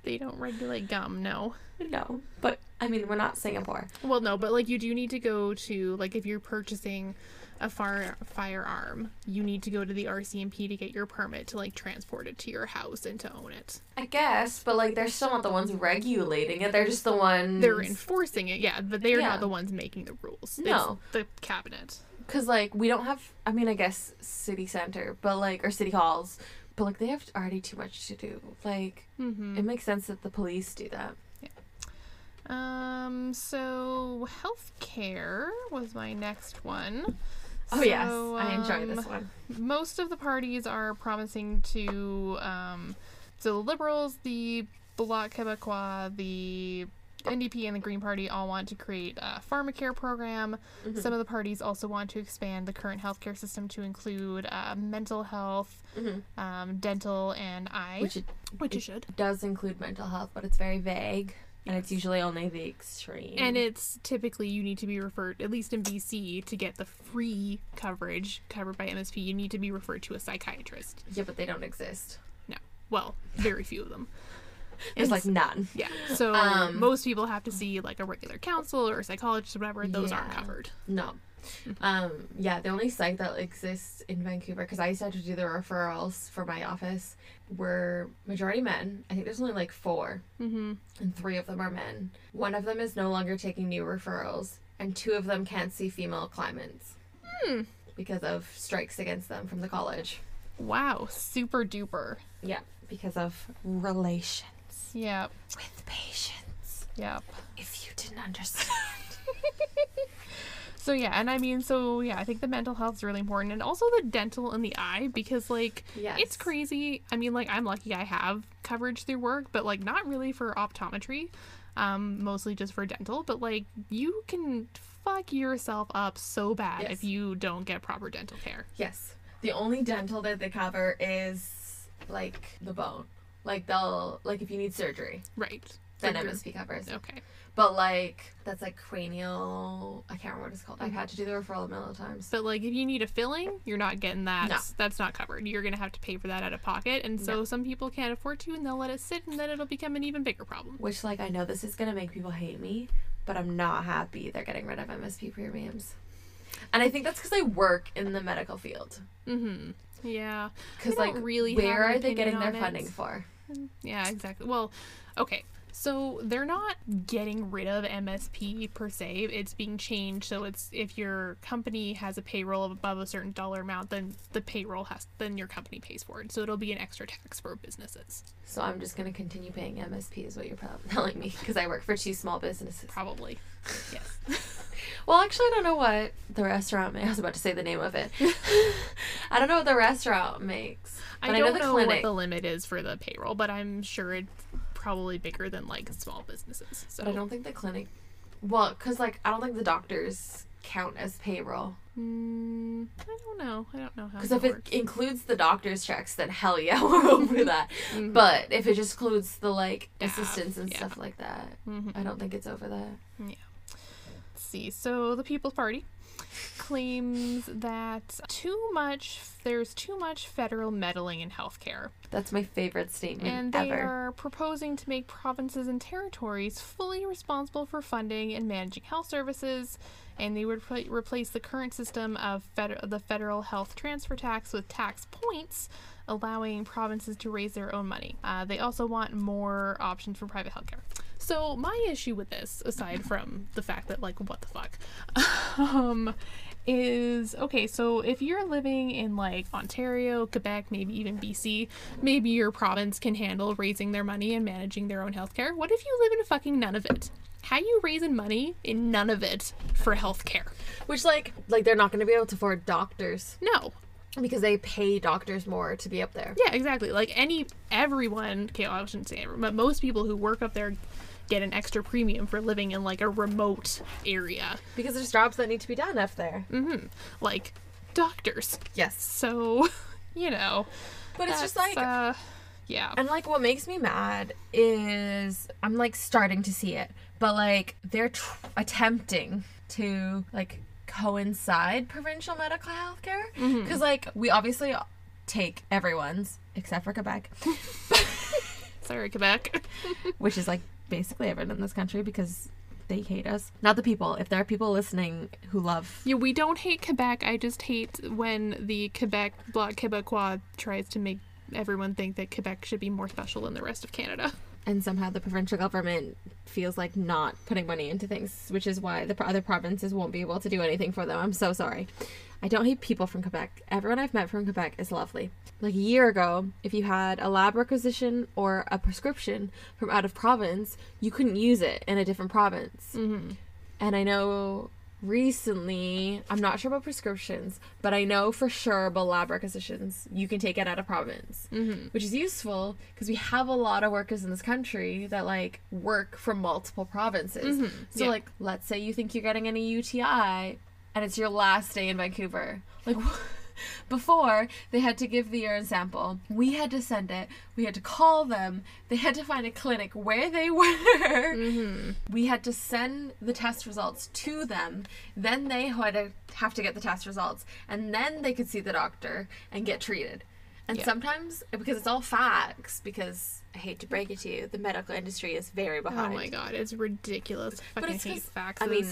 They don't regulate gum, no. no, but I mean we're not Singapore. Well, no, but like you do need to go to like if you're purchasing a fire firearm, you need to go to the RCMP to get your permit to like transport it to your house and to own it. I guess, but like they're still not the ones regulating it. They're just the ones. They're enforcing it, yeah, but they are Yeah. not the ones making the rules. No. it's the cabinet. Because, like, we don't have, I mean, I guess city center, but like, or city halls, but like, they have already too much to do. Like, Mm-hmm. it makes sense that the police do that. Um, so healthcare was my next one. Oh, yes. So, I enjoy this um, one. Most of the parties are promising to, um, so the Liberals, the Bloc Québécois, the NDP, and the Green Party all want to create a pharmacare program. Mm-hmm. Some of the parties also want to expand the current healthcare system to include uh, mental health, Mhm. um, dental, and eye, Which it which it should. does include mental health, but it's very vague. And it's usually only the extreme. And it's typically you need to be referred, at least in BC, to get the free coverage covered by MSP. You need to be referred to a psychiatrist. yeah, but they don't exist. No, well, very few of them. There's like none. Yeah. So Um, most people have to see like a regular counselor or psychologist or whatever. Those aren't covered. No. Um, yeah, the only site that exists in Vancouver, because I used to have to do the referrals for my office, were majority men. I think there's only like four, Mm-hmm. and three of them are men. One of them is no longer taking new referrals, and two of them can't see female clients Hmm. because of strikes against them from the college. Wow. Super duper. Yeah, because of relations Yep. with patients. Yep. If you didn't understand. So yeah, and I mean, so yeah, I think the mental health is really important, and also the dental and the eye because like Yes. it's crazy. I mean, like I'm lucky I have coverage through work, but like not really for optometry, um, mostly just for dental. But like you can fuck yourself up so bad Yes. if you don't get proper dental care. Yes. The only dental that they cover is like the bone. Like they'll like if you need surgery, Right. then MSP covers. Okay. But like that's like cranial. I can't remember what it's called. I've had to do the referral a million times. But like if you need a filling, you're not getting that. No. That's not covered. You're gonna have to pay for that out of pocket, and so No. some people can't afford to, and they'll let it sit, and then it'll become an even bigger problem. Which like I know this is gonna make people hate me, but I'm not happy they're getting rid of MSP premiums. And I think that's because I work in the medical field. Mm-hmm. Yeah. Because like, really where are they getting their it. funding for? Yeah, exactly. Well, okay. So they're not getting rid of MSP per se. It's being changed so it's if your company has a payroll of above a certain dollar amount, then the payroll has then your company pays for it. So it'll be an extra tax for businesses. So I'm just gonna continue paying MSP, is what you're probably telling me, because I work for two small businesses. Probably. Yes. Well, actually, I don't know what the restaurant makes. I was about to say the name of it. I don't know what the restaurant makes. But I I, don't know the know what the limit is for the payroll, but I'm sure it's probably bigger than like small businesses. So But I don't think the clinic. Well, because, like, I don't think the doctors count as payroll. Mm, I don't know. I don't know how. Because if that it works. includes the doctor's checks, then hell yeah, we're over that. Mhm. But if it just includes the, like, Staff, assistants and yeah. stuff like that, Mhm. I don't think it's over that. Let's see. So the People's Party claims that too much there's too much federal meddling in healthcare. That's my favorite statement and they ever. are proposing to make provinces and territories fully responsible for funding and managing health services and they would repl- replace the current system of fed- the federal health transfer tax with tax points allowing provinces to raise their own money. Uh, they also want more options for private healthcare so my issue with this aside from the fact that like what the fuck um is okay so if you're living in like ontario quebec maybe even bc maybe your province can handle raising their money and managing their own healthcare. What if you live in fucking Nunavut? How are you raising money in Nunavut for healthcare? Which, like, like they're not going to be able to afford doctors. No. Because they pay doctors more to be up there. yeah exactly. Like any everyone okay well, i shouldn't say everyone but most people who work up there get an extra premium for living in like a remote area. Because there's jobs that need to be done up there. hmm like doctors. Yes. so you know. But it's just like, uh, yeah. and like what makes me mad is I'm like starting to see it, but like they're tr- attempting to like coincide provincial medical health care because like we obviously take everyone's except for Quebec, Sorry, Quebec. which is like basically everyone in this country because they hate us. Not the people. If there are people listening who love Yeah, we don't hate Quebec. I just hate when the Quebec Bloc Québécois tries to make everyone think that Quebec should be more special than the rest of Canada. And somehow the provincial government feels like not putting money into things, which is why the other provinces won't be able to do anything for them. I'm so sorry. I don't hate people from Quebec. Everyone I've met from Quebec is lovely. Like a year ago, if you had a lab requisition or a prescription from out of province, you couldn't use it in a different province. Mm-hmm. And I know recently, I'm not sure about prescriptions, but I know for sure about lab requisitions. You can take it out of province, Mm-hmm. which is useful because we have a lot of workers in this country that like work from multiple provinces. Mhm, So, yeah. like, let's say you think you're getting any UTI and it's your last day in Vancouver. Like, before they had to give the urine sample, we had to send it, we had to call them, they had to find a clinic where they were Mm-hmm. we had to send the test results to them then they had to have to get the test results and then they could see the doctor and get treated and Yeah. sometimes because it's all fax because i hate to break it to you the medical industry is very behind. Oh my god, it's ridiculous. I But it's hate faxes. i mean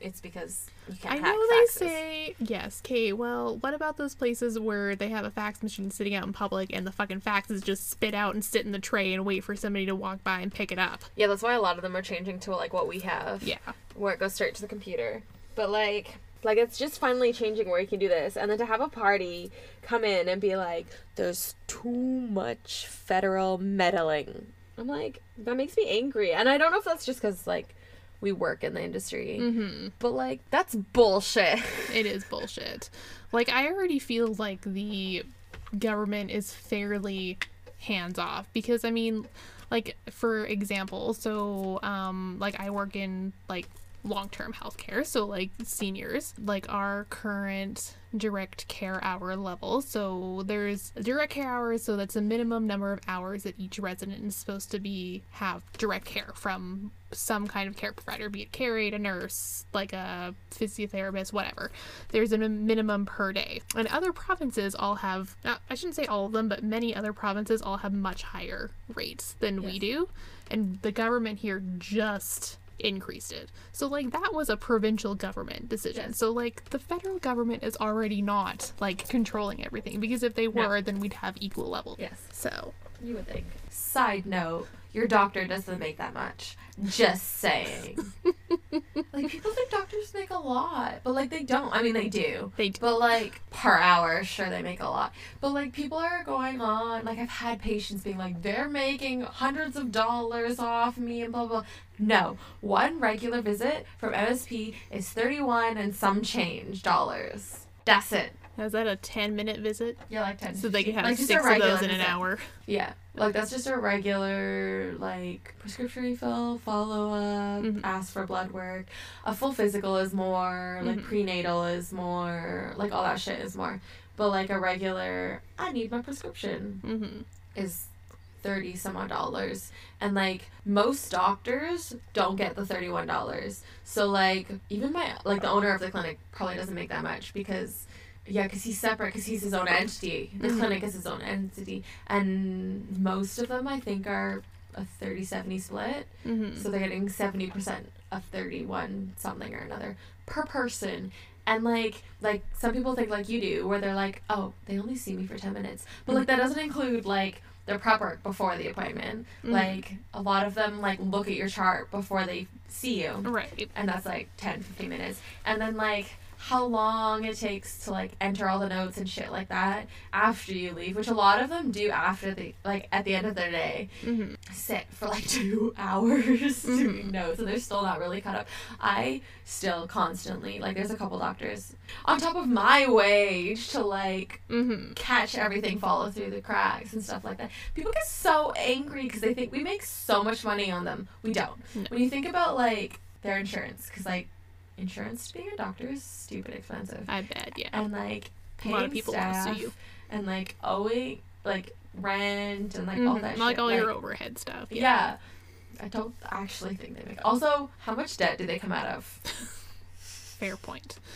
it's because you can't I know they faxes. say yes, Kate. Well, what about those places where they have a fax machine sitting out in public and the fucking faxes just spit out and sit in the tray and wait for somebody to walk by and pick it up? yeah that's why a lot of them are changing to like what we have Yeah. where it goes straight to the computer. But like like it's just finally changing where you can do this and then to have a party come in and be like there's too much federal meddling. I'm like that makes me angry. And I don't know if that's just cuz like we work in the industry. Mm-hmm. But like that's bullshit. It is bullshit. Like I already feel like the government is fairly hands off because I mean, like for example, so um like I work in like long-term healthcare, so like seniors, like our current direct care hour level. So there's direct care hours, so that's a minimum number of hours that each resident is supposed to be have direct care from some kind of care provider, be it care aide, a nurse, like a physiotherapist, whatever. There's a minimum per day. And other provinces all have, uh, I shouldn't say all of them, but many other provinces all have much higher rates than we do. And the government here just increased it. So like that was a provincial government decision. Yes. So like the federal government is already not like controlling everything because if they No. were then we'd have equal level. yes. So You would think. Side note, your doctor doesn't make that much. Just saying. like people think doctors make a lot, but like they don't. I mean they do. they do. But like per hour, sure they make a lot. But like people are going on like I've had patients being like they're making hundreds of dollars off me and blah blah. No, one regular visit from MSP is thirty one and some change dollars. That's it. Is that a 10 minute visit? Yeah, like ten. So they can have like, six of those in an visit. hour. Yeah, like that's just a regular like prescription refill, follow up, Mhm. ask for blood work. A full physical is more, like Mhm. prenatal is more, like all that shit is more. But like a regular, I need my prescription Mm-hmm. is thirty some odd dollars, and like most doctors don't get the thirty one dollars. So like even my like the owner of the clinic probably doesn't make that much because. Yeah, because he's separate, because he's his own entity. The Mhm. clinic is his own entity. And most of them, I think, are a 30 70 split. Mm-hmm. So they're getting 70% of 31 something or another per person. And like, like some people think like you do, where they're like, oh, they only see me for 10 minutes. But like, that doesn't include like their prep work before the appointment. Mhm. Like, a lot of them like look at your chart before they see you right. and that's like 10 15 minutes and then like how long it takes to like enter all the notes and shit like that after you leave which a lot of them do after the like at the end of their day Mm-hmm. sit for like two hours doing Mhm. notes and they're still not really caught up i still constantly like there's a couple doctors on top of my wage to like Mm-hmm. catch everything follow through the cracks and stuff like that. People get so angry because they think we make so much money on them. We don't. No. When you think about like their insurance, because like insurance to being a doctor is stupid expensive, I bet, yeah. and like paying A lot of people staff sue you. and like owing like rent and like all Mhm. that Like shit. all like, your overhead stuff. yeah. Yeah. I don't actually think they make. Also, how much debt do they come out of? Fair point.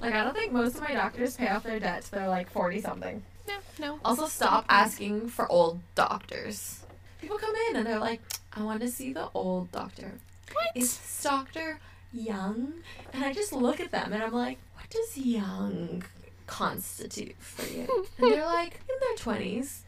Like, I don't think most of my doctors pay off their debts. They're like 40 something. No, no. Also, stop asking for old doctors. People come in and they're like, I want to see the old doctor. What? Is this doctor young? And I just look at them and I'm like, what does young constitute for you? And they're like, in their 20s.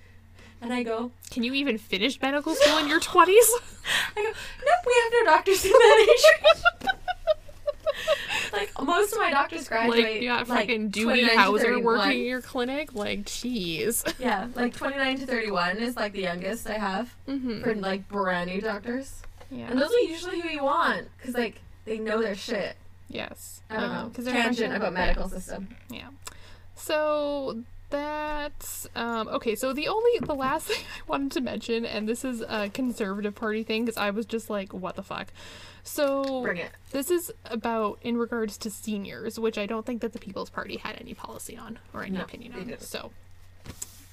And I go, Can you even finish medical school in your 20s? I go, nope, we have no doctors in that age. like, most of my doctors graduate. like, you got like, fucking Doogie 29 to Howser 31. working in your clinic? Like, jeez. Yeah, like 29 to 31 is like the youngest I have Mm-hmm. for like brand new doctors. Yeah. And those are usually who you want because like they know their shit. Yes. I don't Um, know. 'cause they're Tangent about medical system. Yeah. So that's um, okay. So the only the last thing I wanted to mention, and this is a conservative party thing, because I was just like, what the fuck. So Bring it. this is about in regards to seniors, which I don't think that the People's Party had any policy on or any No, opinion on. didn't. So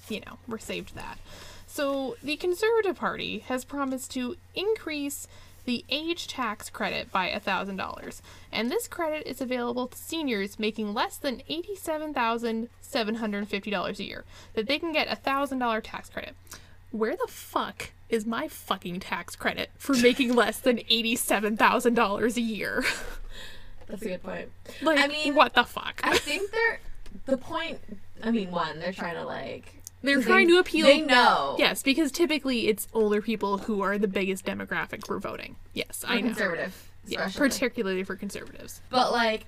you know, we're saved that. So the Conservative Party has promised to increase the age tax credit by $1,000. And this credit is available to seniors making less than $87,750 a year. That they can get a $1,000 tax credit. Where the fuck is my fucking tax credit for making less than $87,000 a year? That's a good point. like, I mean, what the fuck? I think they're the point. I mean, one, they're trying to like. They're trying they- to appeal. They know. Yes, because typically it's older people who are the biggest demographic for voting. Yes, for I know. conservative. Yeah, particularly for conservatives. But like,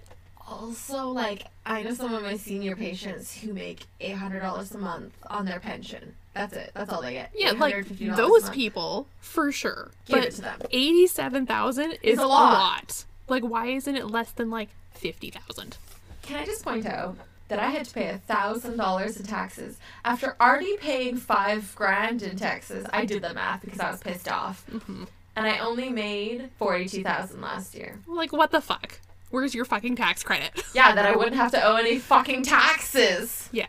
also like, I know some of my senior patients who make eight hundred dollars a month on their pension. That's it. That's all they get. Yeah, like those people for sure. Give but it to them. eighty-seven thousand is a a lot. lot. Like, why isn't it less than like fifty thousand? Can I just point out that I had to pay a thousand dollars in taxes after already paying five grand in taxes? I did the math because I was pissed off, Mm-hmm. and I only made forty-two thousand last year. Like, what the fuck? Where's your fucking tax credit? Yeah, that I wouldn't have to owe any fucking taxes. yeah.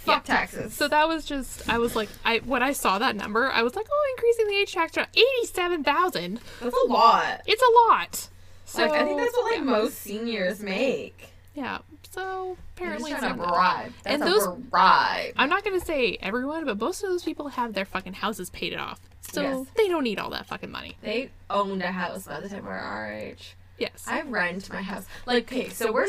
Fuck taxes. So that was just I was like I when I saw that number I was like oh increasing the age tax to eighty-seven thousand that's a lot. it's a lot. So, like I think that's what like yeah. most seniors make. Yeah. So apparently it's to that. bribe. That's And a those- bribe. I'm not gonna say everyone, but most of those people have their fucking houses paid off, so Yes. they don't need all that fucking money. They owned a house by the time we're our age. Yes. I rent my house. Like, okay, so we're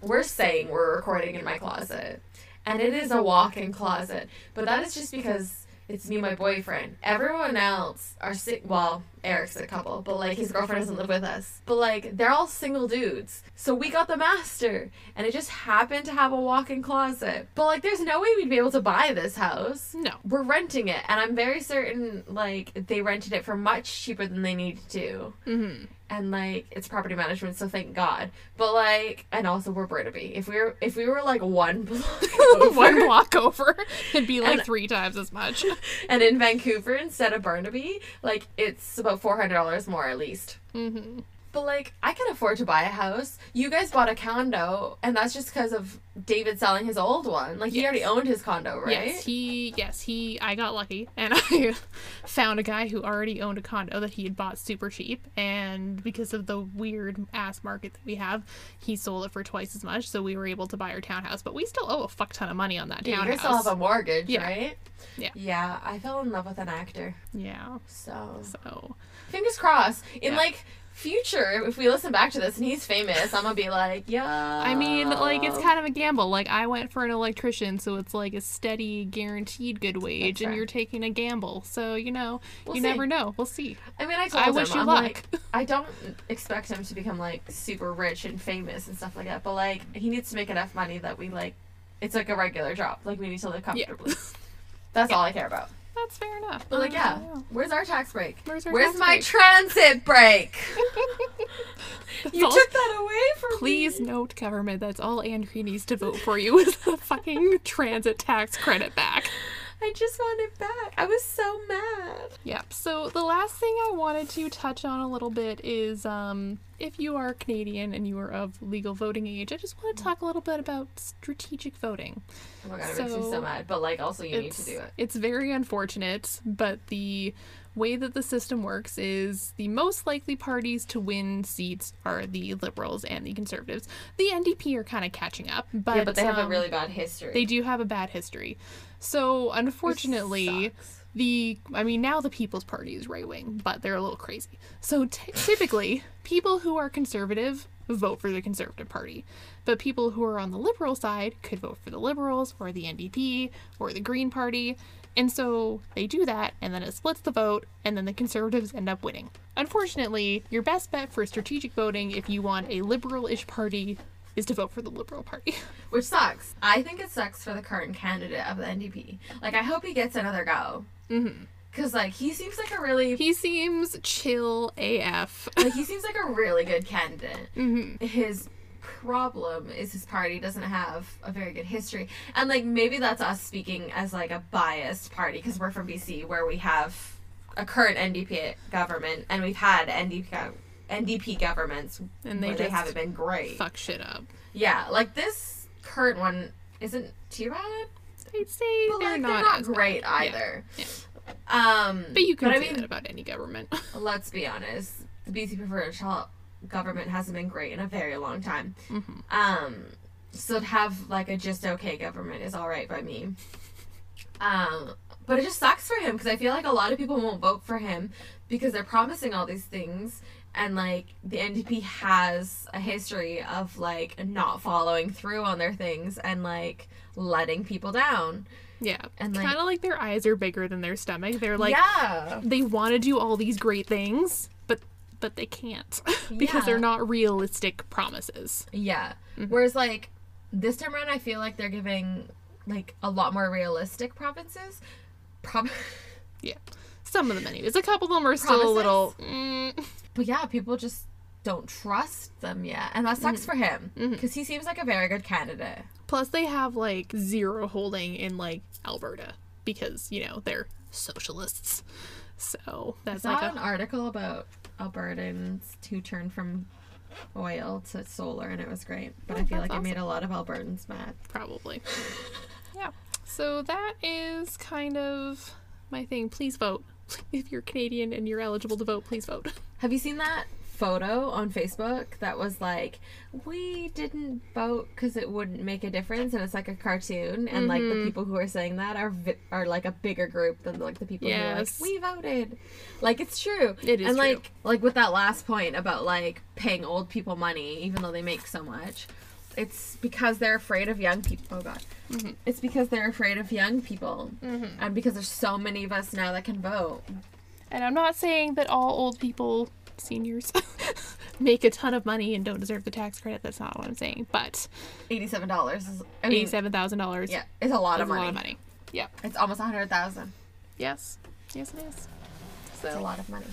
we're saying we're recording in my closet, and it is a walk-in closet, but that is just because it's me and my boyfriend. Everyone else are sick. Well, Eric's a couple, but like his girlfriend doesn't live with us. But like they're all single dudes. So we got the master, and it just happened to have a walk-in closet. But like, there's no way we'd be able to buy this house. no. We're renting it, and I'm very certain like they rented it for much cheaper than they needed to Mm-hmm. And like it's property management, so thank God. But like, and also we're Burnaby. If we were, if we were like one block over, One block over, it'd be like And- three times as much. and in Vancouver instead of Burnaby, like it's about four hundred dollars more at least. Mm-hmm. But like, I can afford to buy a house. You guys bought a condo, and that's just because of David selling his old one. Like he already owned his condo, right? Yes, he. Yes, he. I got lucky, and I found a guy who already owned a condo that he had bought super cheap, and because of the weird ass market that we have, he sold it for twice as much. So we were able to buy our townhouse, but we still owe a fuck ton of money on that Yeah, you still have a mortgage, Yeah. right? Yeah. Yeah, I fell in love with an actor, yeah. so So fingers crossed. In Yeah. like future, if we listen back to this and he's famous, I'm gonna be like, yeah. I mean, like it's kind of a gamble. Like I went for an electrician, so it's like a steady, guaranteed good wage, and you're taking a gamble. So you know, We'll you see. never know. We'll see. I mean, I told I him, wish you I'm luck. like, I don't expect him to become like super rich and famous and stuff like that, but like he needs to make enough money that we like. It's like a regular job. Like we need to live Yeah. comfortably. That's all I care about. That's fair enough. But like, yeah, where's our tax break? Where's our Where's tax my break? transit break? You all- took that away from Please me. note, government, that's all Andrew needs to vote for you is the fucking transit tax credit back. I just want it back. I was so mad. Yep. So the last thing I wanted to touch on a little bit is um, if you are Canadian and you are of legal voting age, I just want to talk a little bit about strategic voting. Oh my god, it makes me So, so mad. But like, also you need to do it. It's very unfortunate, but the way that the system works is the most likely parties to win seats are the liberals and the conservatives. The NDP are kind of catching up, but yeah, but they have a um, really bad history. they do have a bad history. So unfortunately, the I mean now the People's Party is right wing, but they're a little crazy. So t- typically, people who are conservative vote for the Conservative Party, but people who are on the liberal side could vote for the Liberals or the NDP or the Green Party. And so they do that, and then it splits the vote, and then the conservatives end up winning. Unfortunately, your best bet for strategic voting, if you want a liberal ish party, is to vote for the Liberal Party. Which sucks. I think it sucks for the current candidate of the NDP. Like, I hope he gets another go. hmm Because, like, he seems like a really. He seems chill AF. like, he seems like a really good candidate. hmm His problem is his party doesn't have a very good history. And, like, maybe that's us speaking as, like, a biased party because we're from BC where we have a current NDP government and we've had NDP. NDP governments And they they haven't been great. fuck shit up. Yeah, like this current one isn't too bad, I'd say but they're like not, they're not as bad. great Yeah. either. Yeah. Um, But you can but I say mean, that about any government. let's be honest. The BC provincial government hasn't been great in a very long time. Mhm. Um, so to have like a just okay government is all right by me. Um, but it just sucks for him because I feel like a lot of people won't vote for him because they're promising all these things. And like the NDP has a history of like not following through on their things and like letting people down. Yeah. And like kind of like their eyes are bigger than their stomach. They're like yeah, they want to do all these great things, but but they can't because they're not realistic promises. Yeah. Mhm. Whereas like this time around, I feel like they're giving like a lot more realistic provinces. Prob- yeah. Some of them, anyways. A couple of them are still a little. Mm, but yeah, people just don't trust them yet, and that sucks mm-hmm. for him mm-hmm. because he seems like a very good candidate. plus, they have like zero holding in like Alberta because you know they're socialists. So I that's saw like an article about Albertans who turned from oil to solar, and it was great. But Oh, I feel like it made a lot of Albertans mad. probably. yeah. So that is kind of my thing. Please vote. If you're Canadian and you're eligible to vote, please vote. Have you seen that photo on Facebook that was like, we didn't vote because it wouldn't make a difference, and it's like a cartoon, and like the Mhm. people who are saying that are vi- are like a bigger group than like the people who are like, we voted. Like it's true. It is and true. like like with that last point about like paying old people money even though they make so much. It's because they're afraid of young people. Oh God! Mhm. It's because they're afraid of young people, Mhm. and because there's so many of us now that can vote. And I'm not saying that all old people, seniors, make a ton of money and don't deserve the tax credit. That's not what I'm saying. But Eighty-seven dollars is. I mean, eighty-seven thousand dollars Yeah, it's a lot is of a lot of money. Yeah. It's almost a hundred thousand. Yes. Yes, it is. It's a lot of money.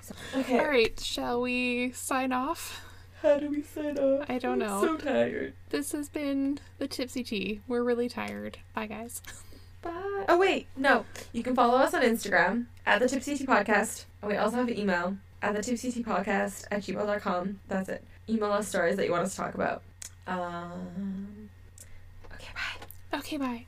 So, okay. all right. Shall we sign off? How do we sign off? I don't know. so tired. This has been the Tipsy Tea. We're really tired. Bye, guys. Bye. Oh wait, no. You can follow us on Instagram at the Tipsy Tea Podcast. And we also have an email at the Tipsy Tea Podcast at gmail.com. That's it. Email us stories that you want us to talk about. Um. Okay. Bye. Okay, bye.